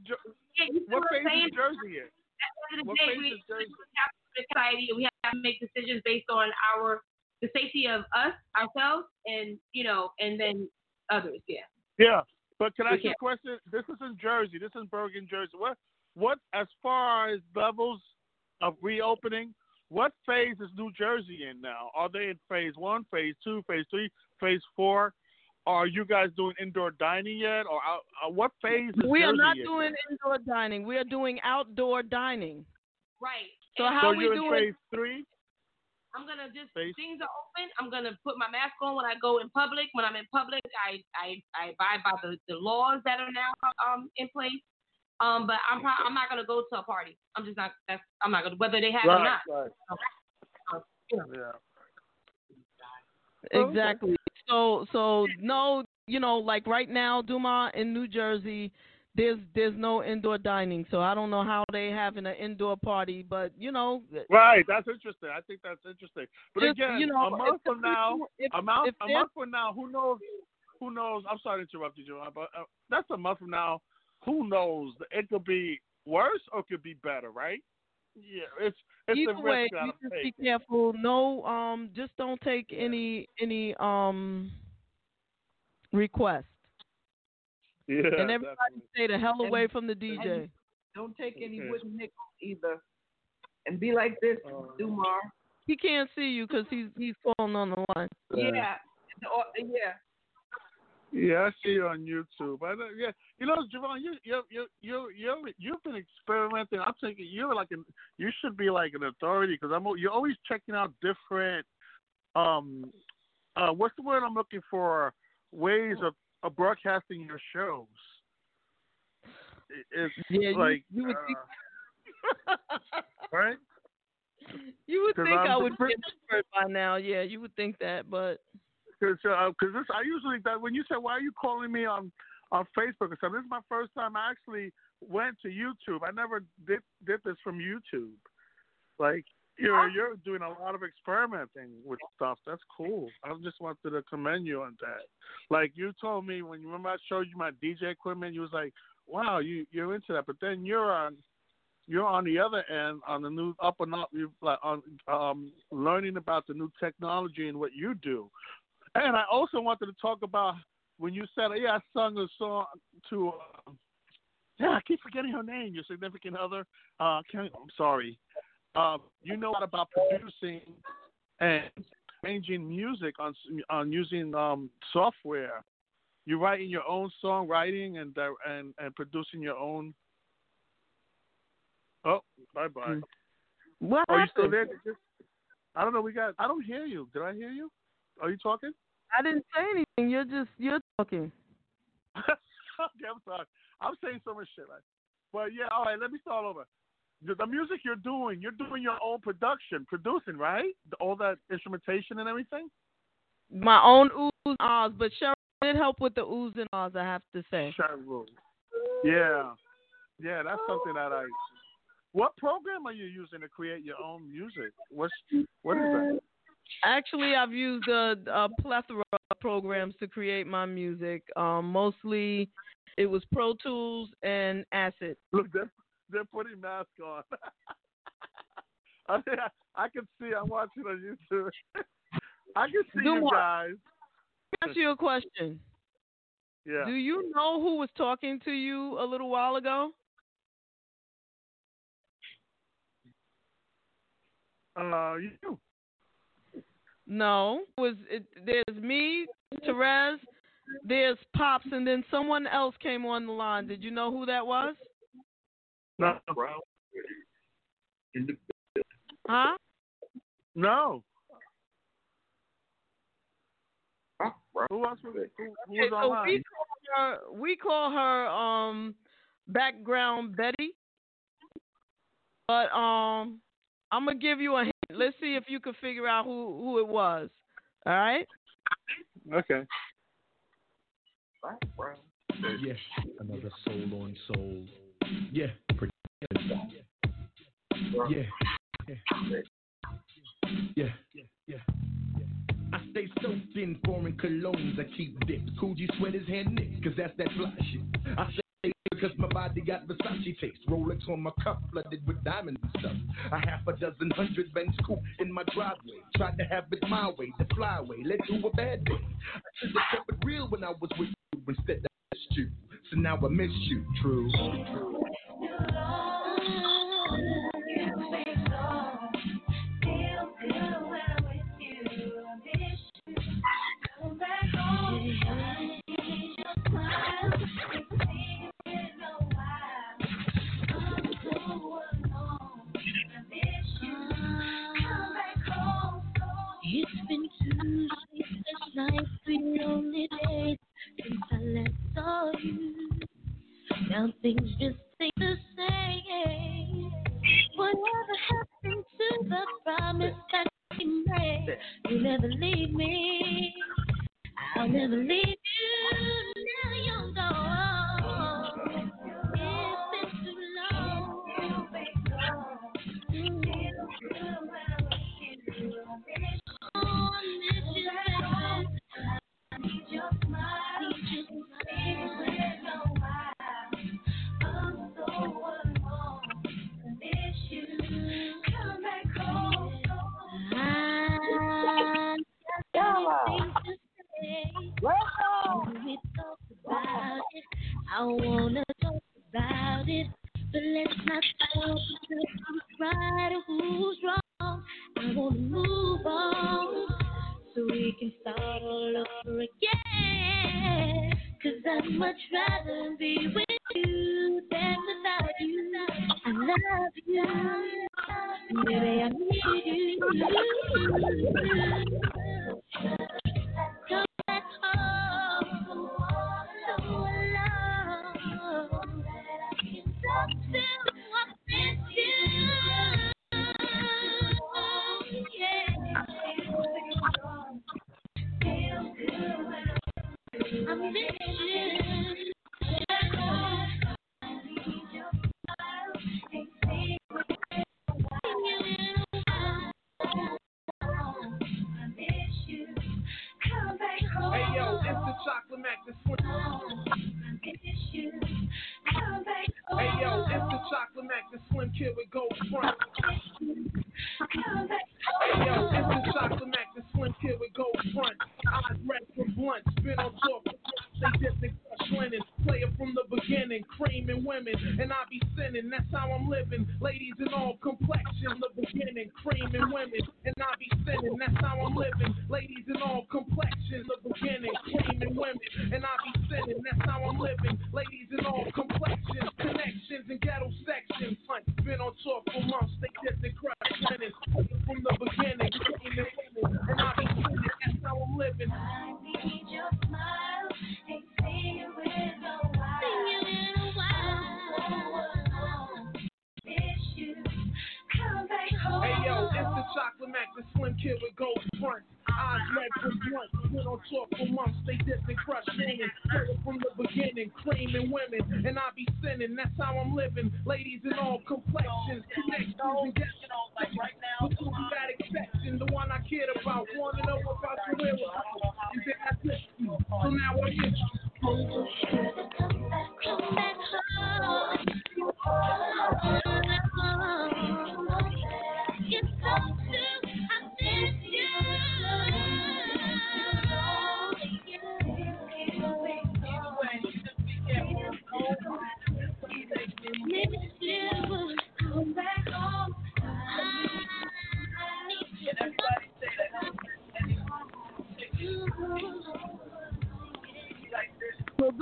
Yeah, what phase is Jersey in? At the end of What day, phase we, is Jersey? we have society and we have to make decisions based on our the safety of us, ourselves, and you know, and then others. Yeah. Yeah, but can I ask you a question? This is in Jersey. This is Bergen, Jersey. What, what, as far as levels of reopening, what phase is New Jersey in now? Are they in phase one, phase two, phase three, phase four? Are you guys doing indoor dining yet, or out, uh, what phase is We are Jersey not in? doing indoor dining. We are doing outdoor dining. Right. So And how so we you're in doing? phase three? I'm gonna just Face- things are open. I'm gonna put my mask on when I go in public. When I'm in public, I I, I abide by the, the laws that are now um in place. Um, but I'm pro- I'm not gonna go to a party. I'm just not. That's I'm not gonna whether they have it or Right, not. right. Yeah. Exactly. So so no, you know, like right now, Duma in New Jersey, there's there's no indoor dining. So I don't know how they having an indoor party, but you know, Right, that's interesting. I think that's interesting. But just, again, you know, a month from now, if, a month, if a month from now, who knows? Who knows? I'm sorry to interrupt you, Joanne, but uh, that's a month from now. Who knows? It could be worse or it could be better, right? Yeah, it's it's Either a risk way, you just take. be careful. No, um, just don't take any any um request, Yeah, and everybody definitely. stay the hell And- away from the DJ. Don't take any Okay. wooden nickels either. And be like this, Uh, Dumar. He can't see you because he's he's calling on the line. Yeah. The- yeah. Yeah, I see you on YouTube. I know, yeah, you know, JaVonne, you you you you you you've been experimenting. I'm thinking you're like an you should be like an authority because I'm you're always checking out different um uh what's the word I'm looking for ways of, of broadcasting your shows. It- It's Yeah, you- like you would uh, *laughs* right. You would think I'm I would be pretty- expert by now. Yeah, you would think that, but Because uh 'cause this, I usually that when you said why are you calling me on on Facebook or something, this is my first time I actually went to YouTube. I never did did this from YouTube. Like you're you're doing a lot of experimenting with stuff. That's cool. I just wanted to commend you on that. Like you told me when you remember I showed you my DJ equipment, you was like, "Wow, you you're into that." But then you're on you're on the other end on the new up and up. You like on um learning about the new technology and what you do. And I also wanted to talk about when you said, "Yeah, I sung a song to." Uh, yeah, I keep forgetting her name. Your significant other. Uh, can, I'm sorry. Uh, you know a lot about producing and arranging music on on using um, software. You're writing your own songwriting and uh, and and producing your own. Oh, bye bye. what Are you still there? You- I don't know. We got. I don't hear you. Did I hear you? Are you talking? I didn't say anything. You're just you're talking. *laughs* okay, I'm sorry. I'm saying so much shit. Like, but yeah, all right. Let me start over. The, music you're doing, you're doing your own production, producing, right? All that instrumentation and everything. My own oohs and ahs, but Cheryl did help with the oohs and ahs. I have to say. Cheryl. Yeah, yeah. That's something that I. What program are you using to create your own music? What's what is that? Actually, I've used a, a plethora of programs to create my music. Um, mostly, it was Pro Tools and Acid. Look, they're, they're putting masks on. *laughs* I, I can see. I'm watching on YouTube. *laughs* I can see Do you what? guys. Let me ask you a question. Yeah. Do you know who was talking to you a little while ago? Uh, you. No, it was it, there's me, Therese, there's Pops, and then someone else came on the line. Did you know who that was? No. Huh? No. Who else was it? Who, who Okay, was so we call her we call her um background Betty. But um I'm gonna give you a hint. Let's see if you can figure out who who it was. All right? Okay. Yeah, another soul on soul. Yeah, Yeah, yeah, yeah, yeah. I stay soaked in foreign colognes. I keep dipped. Coogi sweaters hand knit, cause that's that fly shit. I say because my body got Versace taste. Rolex on my cup, flooded with diamonds and stuff. A half a dozen hundred Benz coupe in my driveway. Tried to have it my way, the flyway. Led to a bad day. I should have kept it real when I was with you. Instead, I missed you. So now I miss you. True. It's nights, lonely days since I last you. Now things just ain't the same. Whatever happened to the promise that we made? You never leave me. I'll never leave living. Ladies in all complexions, the beginning, claiming women, and I be sinning. That's how I'm living. Ladies in all complexions, connections, and ghetto sections. Hunt, been on tour for months. They dip the crush player from the beginning, creaming women, and I be sinning. That's how I'm living. Hey slim kid with gold front. Eyes red from blunt, been on tour for months. They dip and crush singing, started from the beginning, Claiming women, and I be sinning. That's how I'm living. Ladies in all complexions, connections, and ghetto right now. But that exception, the one I cared about, wanna know about the whereabouts, and then I diss you. So now I get you. So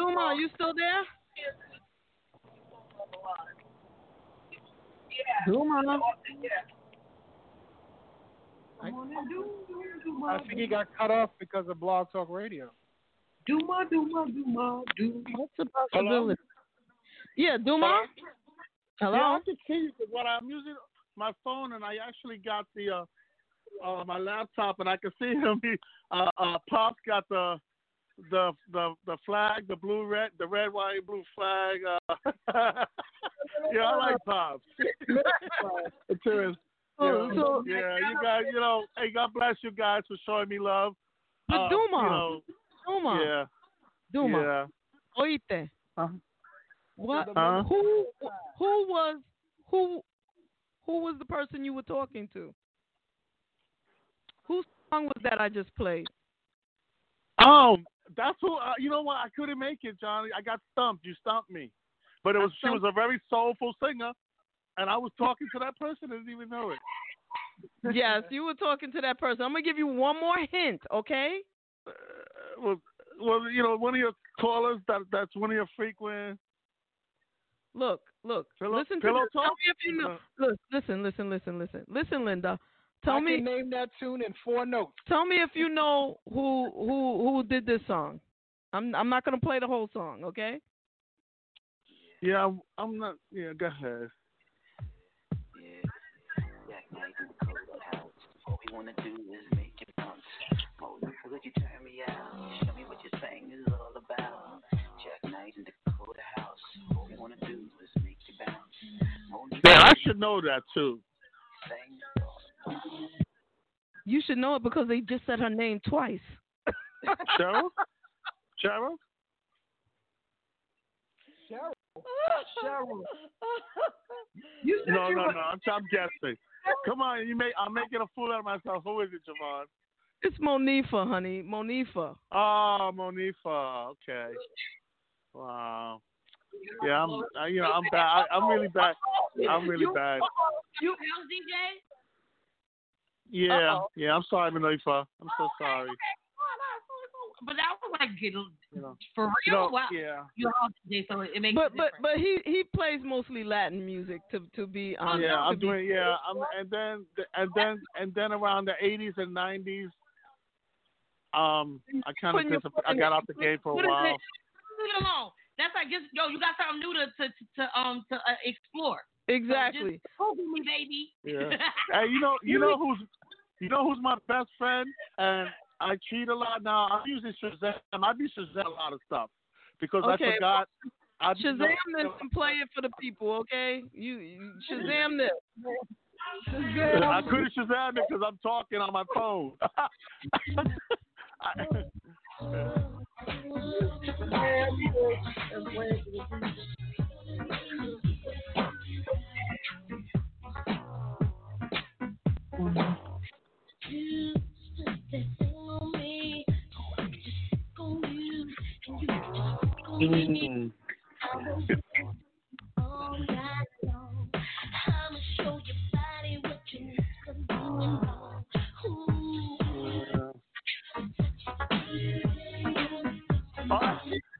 Duma, are you still there? Duma. I think he got cut off because of Blog Talk Radio. Duma, Duma, Duma, Duma. What's the possibility? Yeah, Duma. Hello. Yeah, I can see you 'cause when I'm using my phone and I actually got the uh, uh my laptop and I can see him. He, uh, uh, Pop's got the the the the flag, the blue red, the red white and blue flag. Uh, *laughs* yeah, I like Pops. It's his. Oh, Yeah, so- yeah, you guys, you know, hey, God bless you guys for showing me love. But Uh, Duma, you know, Duma, yeah, Duma. yeah. Oíste. Uh-huh. What? Huh? Who? Who was? Who? Who was the person you were talking to? Whose song was that I just played? Um, that's who. Uh, you know what? I couldn't make it, Johnny. I got stumped. You stumped me. But it was she was a very soulful singer, and I was talking to that person. and Didn't even know it. *laughs* yes, you were talking to that person. I'm gonna give you one more hint, okay? Uh, well, well, you know, one of your callers that that's one of your frequent. Look, look. Pillow- listen to pillow. Tell me if you know. Look, listen, listen, listen, listen. Listen, Linda. Tell I me. can name that tune in four notes. Tell me if you know who who who did this song. I'm I'm not gonna play the whole song, okay? Yeah, I'm, I'm not. Yeah, go ahead. All we wanna do is make it bounce. Oh, could you turn me out? Show me what your thing is all about. Jack Knight in the Dakota house. All we wanna do is make you bounce. Yeah, I should know that too. You should know it because they just said her name twice. *laughs* Cheryl. Cheryl. Cheryl. *laughs* Cheryl. You said No, you no, were- no. I'm, I'm guessing. *laughs* Come on, you make. I'm making a fool out of myself. Who is it, JaVonne? It's Monifa, honey. Monifa. Oh, Monifa. Okay. Wow. Yeah, I'm. I, you know, I'm bad. I, I'm really bad. I'm really You- bad. You else, DJ? Yeah, Uh-oh. yeah. I'm sorry, Monifa. I'm so sorry. Okay, But that was like you know, You know. for real. You know, wow. yeah. You all off today, so it makes But but but he he plays mostly Latin music to to be honest. yeah, I'm be- doing. Yeah, I'm, and then and then and then around the 80s and 90s, um, I kind of Putting your disap- foot I got it. out the game for a while. it? Leave it alone. That's like just yo, you got something new to to to um to uh, explore. Exactly. So just me, baby. Yeah. *laughs* hey, you know, you know who's, you know who's my best friend, and I cheat a lot now. I'm using Shazam. I be Shazam a lot of stuff because Okay, I forgot. I Shazam this and play it for the people, okay? You, you Shazam this. Shazam. I couldn't Shazam it because I'm talking on my phone. *laughs* *laughs* Mm. Oh,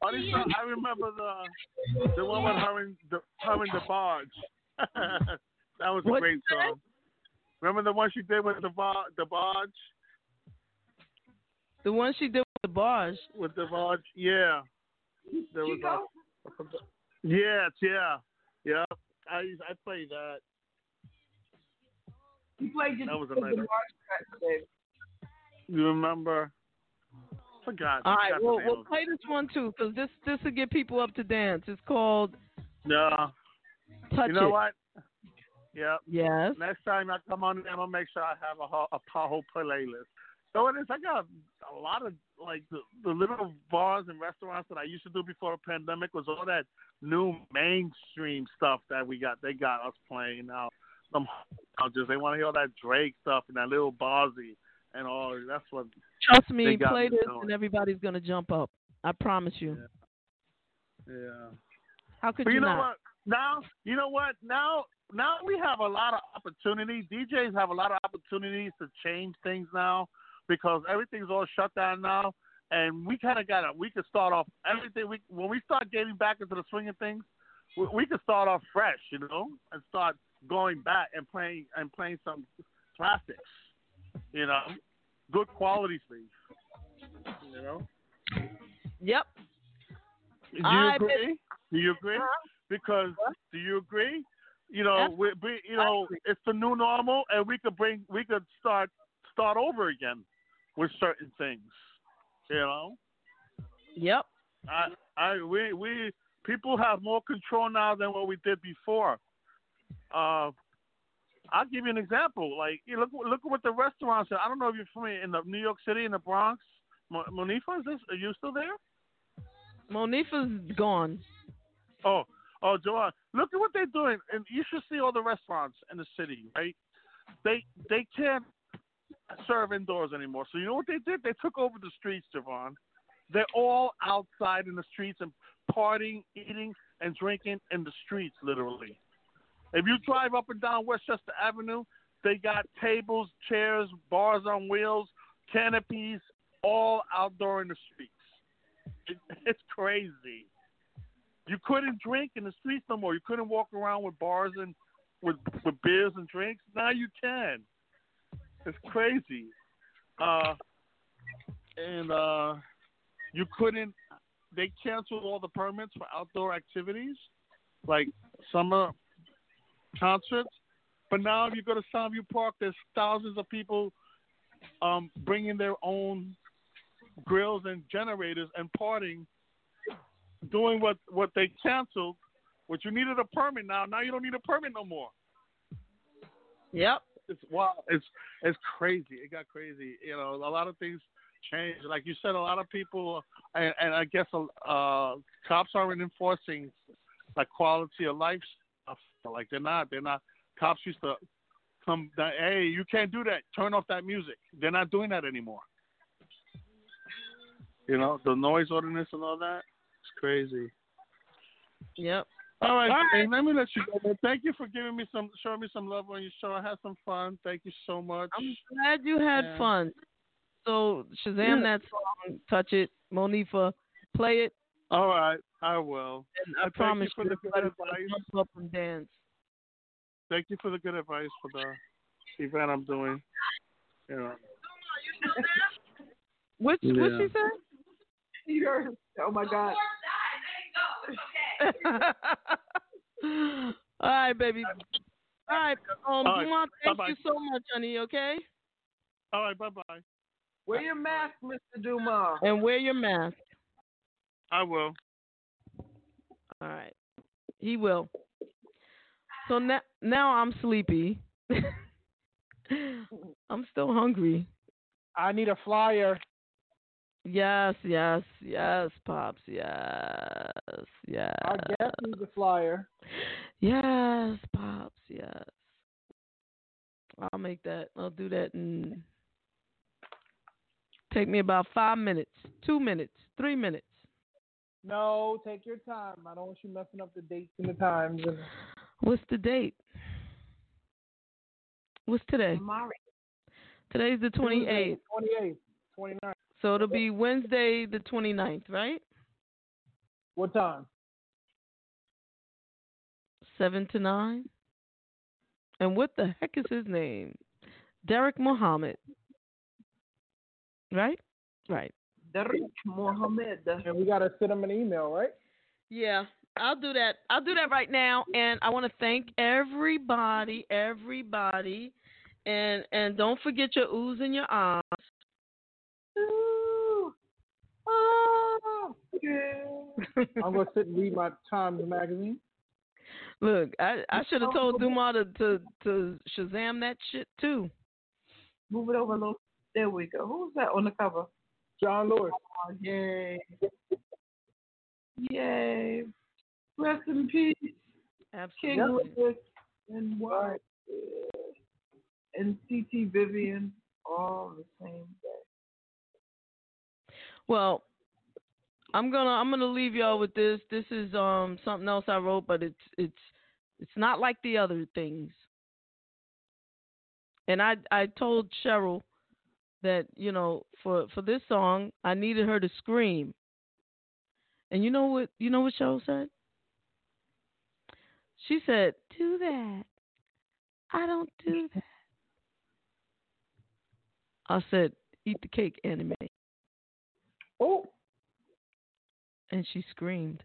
funny song, oh, I remember the the one with her and the her and the barge. *laughs* that was a What'd great say? song. Remember the one she did with the bar the barge The one she did with the barge. with the barge? Yeah. There was a, yes, yeah, yeah. I I played that. You played just That was a the nice- March track, babe. You remember? forgot. All right, well, we'll play this one too, because this this will get people up to dance. It's called it. No. Touch you know It. what? Yeah. Yes. Next time I come on, I'm gonna make sure I have a whole, a whole playlist. So it is. I got a lot of like the, the little bars and restaurants that I used to do before the pandemic was all that new mainstream stuff that we got. They got us playing now. Some just they want to hear all that Drake stuff and that little Bozzy and all. That's what. Trust me, play this going. and everybody's gonna jump up. I promise you. Yeah. How could But you, you know not? what? Now, you know what? Now, now we have a lot of opportunity. DJs have a lot of opportunities to change things now because everything's all shut down now, and we kind of got to. We could start off everything. We when we start getting back into the swing of things, we, we could start off fresh, you know, and start going back and playing and playing some classics, you know, good quality things, you know. Yep. Do you I agree? Do you agree? Because do you agree? You know, we, we you know, it's the new normal, and we could bring, we could start start over again with certain things. You know, Yep. I, I, we, we, people have more control now than what we did before. Uh, I'll give you an example. Like, you look, look at what the restaurants. Are. I don't know if you're familiar in the New York City in the Bronx. Mo- Monifa, is this? Are you still there? Monifa's gone. Oh, oh, Joanne, look at what they're doing, and you should see all the restaurants in the city, right? They they can't serve indoors anymore. So you know what they did? They took over the streets, JaVonne. They're all outside in the streets and partying, eating, and drinking in the streets, literally. If you drive up and down Westchester Avenue, they got tables, chairs, bars on wheels, canopies, all outdoor in the streets. It, *laughs* it's crazy. You couldn't drink in the streets no more. You couldn't walk around with bars and with with beers and drinks. Now you can. It's crazy. Uh, and uh, you couldn't. They canceled all the permits for outdoor activities, like summer concerts. But now, if you go to Soundview Park, there's thousands of people um, bringing their own grills and generators and partying, doing what what they canceled. Which you needed a permit now. Now you don't need a permit no more. Yep. It's wow. It's it's crazy. It got crazy. You know, a lot of things changed. Like you said, a lot of people, and, and I guess uh, cops aren't enforcing like quality of life stuff. Like they're not. They're not. Cops used to come. Hey, you can't do that. Turn off that music. They're not doing that anymore. You know, the noise ordinance and all that. It's crazy. Yep. All right, All right. let me let you go. man. Thank you for giving me some, showing me some love on your show. I had some fun. Thank you so much. I'm glad you had Yeah. fun. So Shazam Yeah. that song, touch it, Monifa, play it, All right, I will. and I Thank promise you for you, the good gonna advice. jump up and dance. Thank you for the good advice for the event I'm doing. You know. What what Yeah. she said? You heard? Oh my God. *laughs* All right, baby. All right, um, All right, Dumont, thank bye-bye. you so much, honey. Okay. All right, bye bye. Wear your mask, Mr. Dumas. And wear your mask. I will. All right. He will. So now, now I'm sleepy. *laughs* I'm still hungry. I need a flyer. Yes, yes, yes, pops. Yes, yes. Our guest needs a flyer. Yes, pops. Yes. I'll make that. I'll do that in. Take me about five minutes, two minutes, three minutes. No, take your time. I don't want you messing up the dates and the times. And What's the date? What's today? Amari. Today's the 28th. 28th, 29th. So it'll be Wednesday the 29th, right? What time? 7 to 9. And what the heck is his name? Derek Mohammed. Right? Right. Derek Mohammed. And we gotta send him an email, right? Yeah, I'll do that. I'll do that right now. And I want to thank everybody, everybody, and and don't forget your oohs and your ahs. Ooh. Oh, yeah. I'm gonna sit and read my Times magazine. Look, I I should have told Duma to, to to Shazam that shit too. Move it over a little. There we go. Who's that on the cover? John Lewis. Oh, yay. Yay. Rest in peace. King Absolutely. Louis and what? And C.T. Vivian all the same day. Well, I'm gonna I'm gonna leave y'all with this. This is um something else I wrote, but it's it's it's not like the other things. And I I told Cheryl that you know for for this song I needed her to scream. And you know what you know what Cheryl said? She said, "Do that. I don't do that." I said, "Eat the cake, Anna Mae." Oh. And she screamed.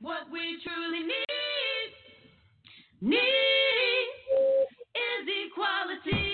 What we truly need, need is equality.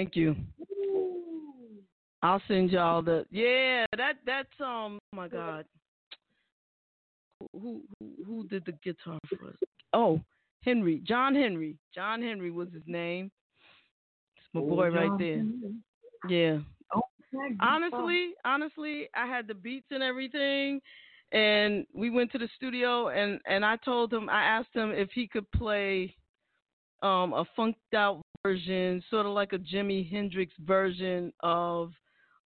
Thank you. I'll send y'all the yeah, that that's um oh my god. who who who did the guitar for us? Oh, Henry, John Henry. John Henry was his name. It's my boy Oh, right there. Henry. Yeah. Oh, honestly, honestly, I had the beats and everything, and we went to the studio, and and I told him, I asked him if he could play, um, a funked out version, sort of like a Jimi Hendrix version of,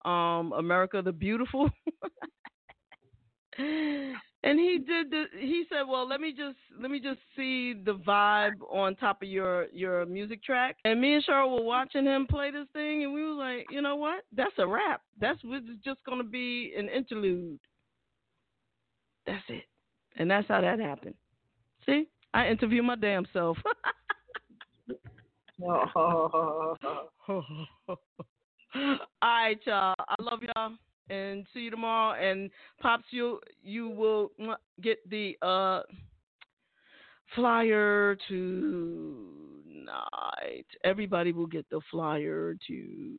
um, America the Beautiful. *laughs* and he did the he said well let me just let me just see the vibe on top of your your music track. And me and cheryl were watching him play this thing and we were like you know what? That's a rap. That's what's just going to be an interlude. That's it. And that's how that happened. See? I interview my damn self *laughs* Oh. *laughs* all right y'all i love y'all and see you tomorrow. And pops, you you will get the uh flyer tonight. Everybody will get the flyer tonight.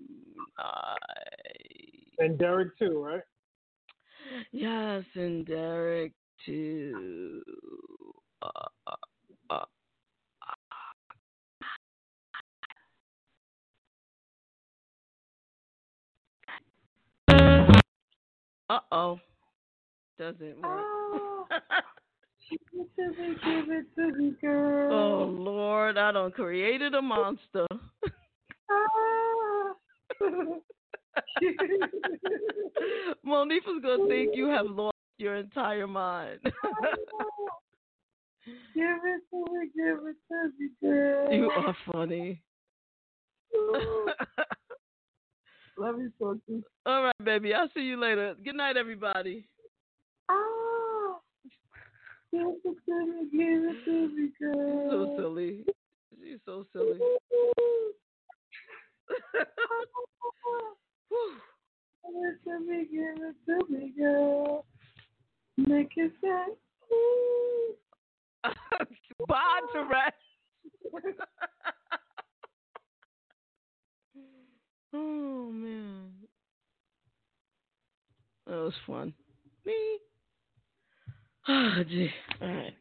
And Derek too, right? Yes, and Derek too. Uh, uh, uh, oh. Doesn't work. *laughs* Give it to me, give it to me, girl. Oh Lord, I done created a monster. *laughs* Monifa's gonna think you have *laughs* lost your entire mind. Give it to me, give it to me, girl. you are funny. Love you so too. All right, baby. I'll see you later. Good night, everybody. Ah, give it to me, give it to me, girl. So silly. She's so silly. Give it to me, give it to me, girl. Make it say, ooh. *laughs* Bye, Therese. *laughs* oh man, that was fun. Me. Ah, *sighs* gee. All right.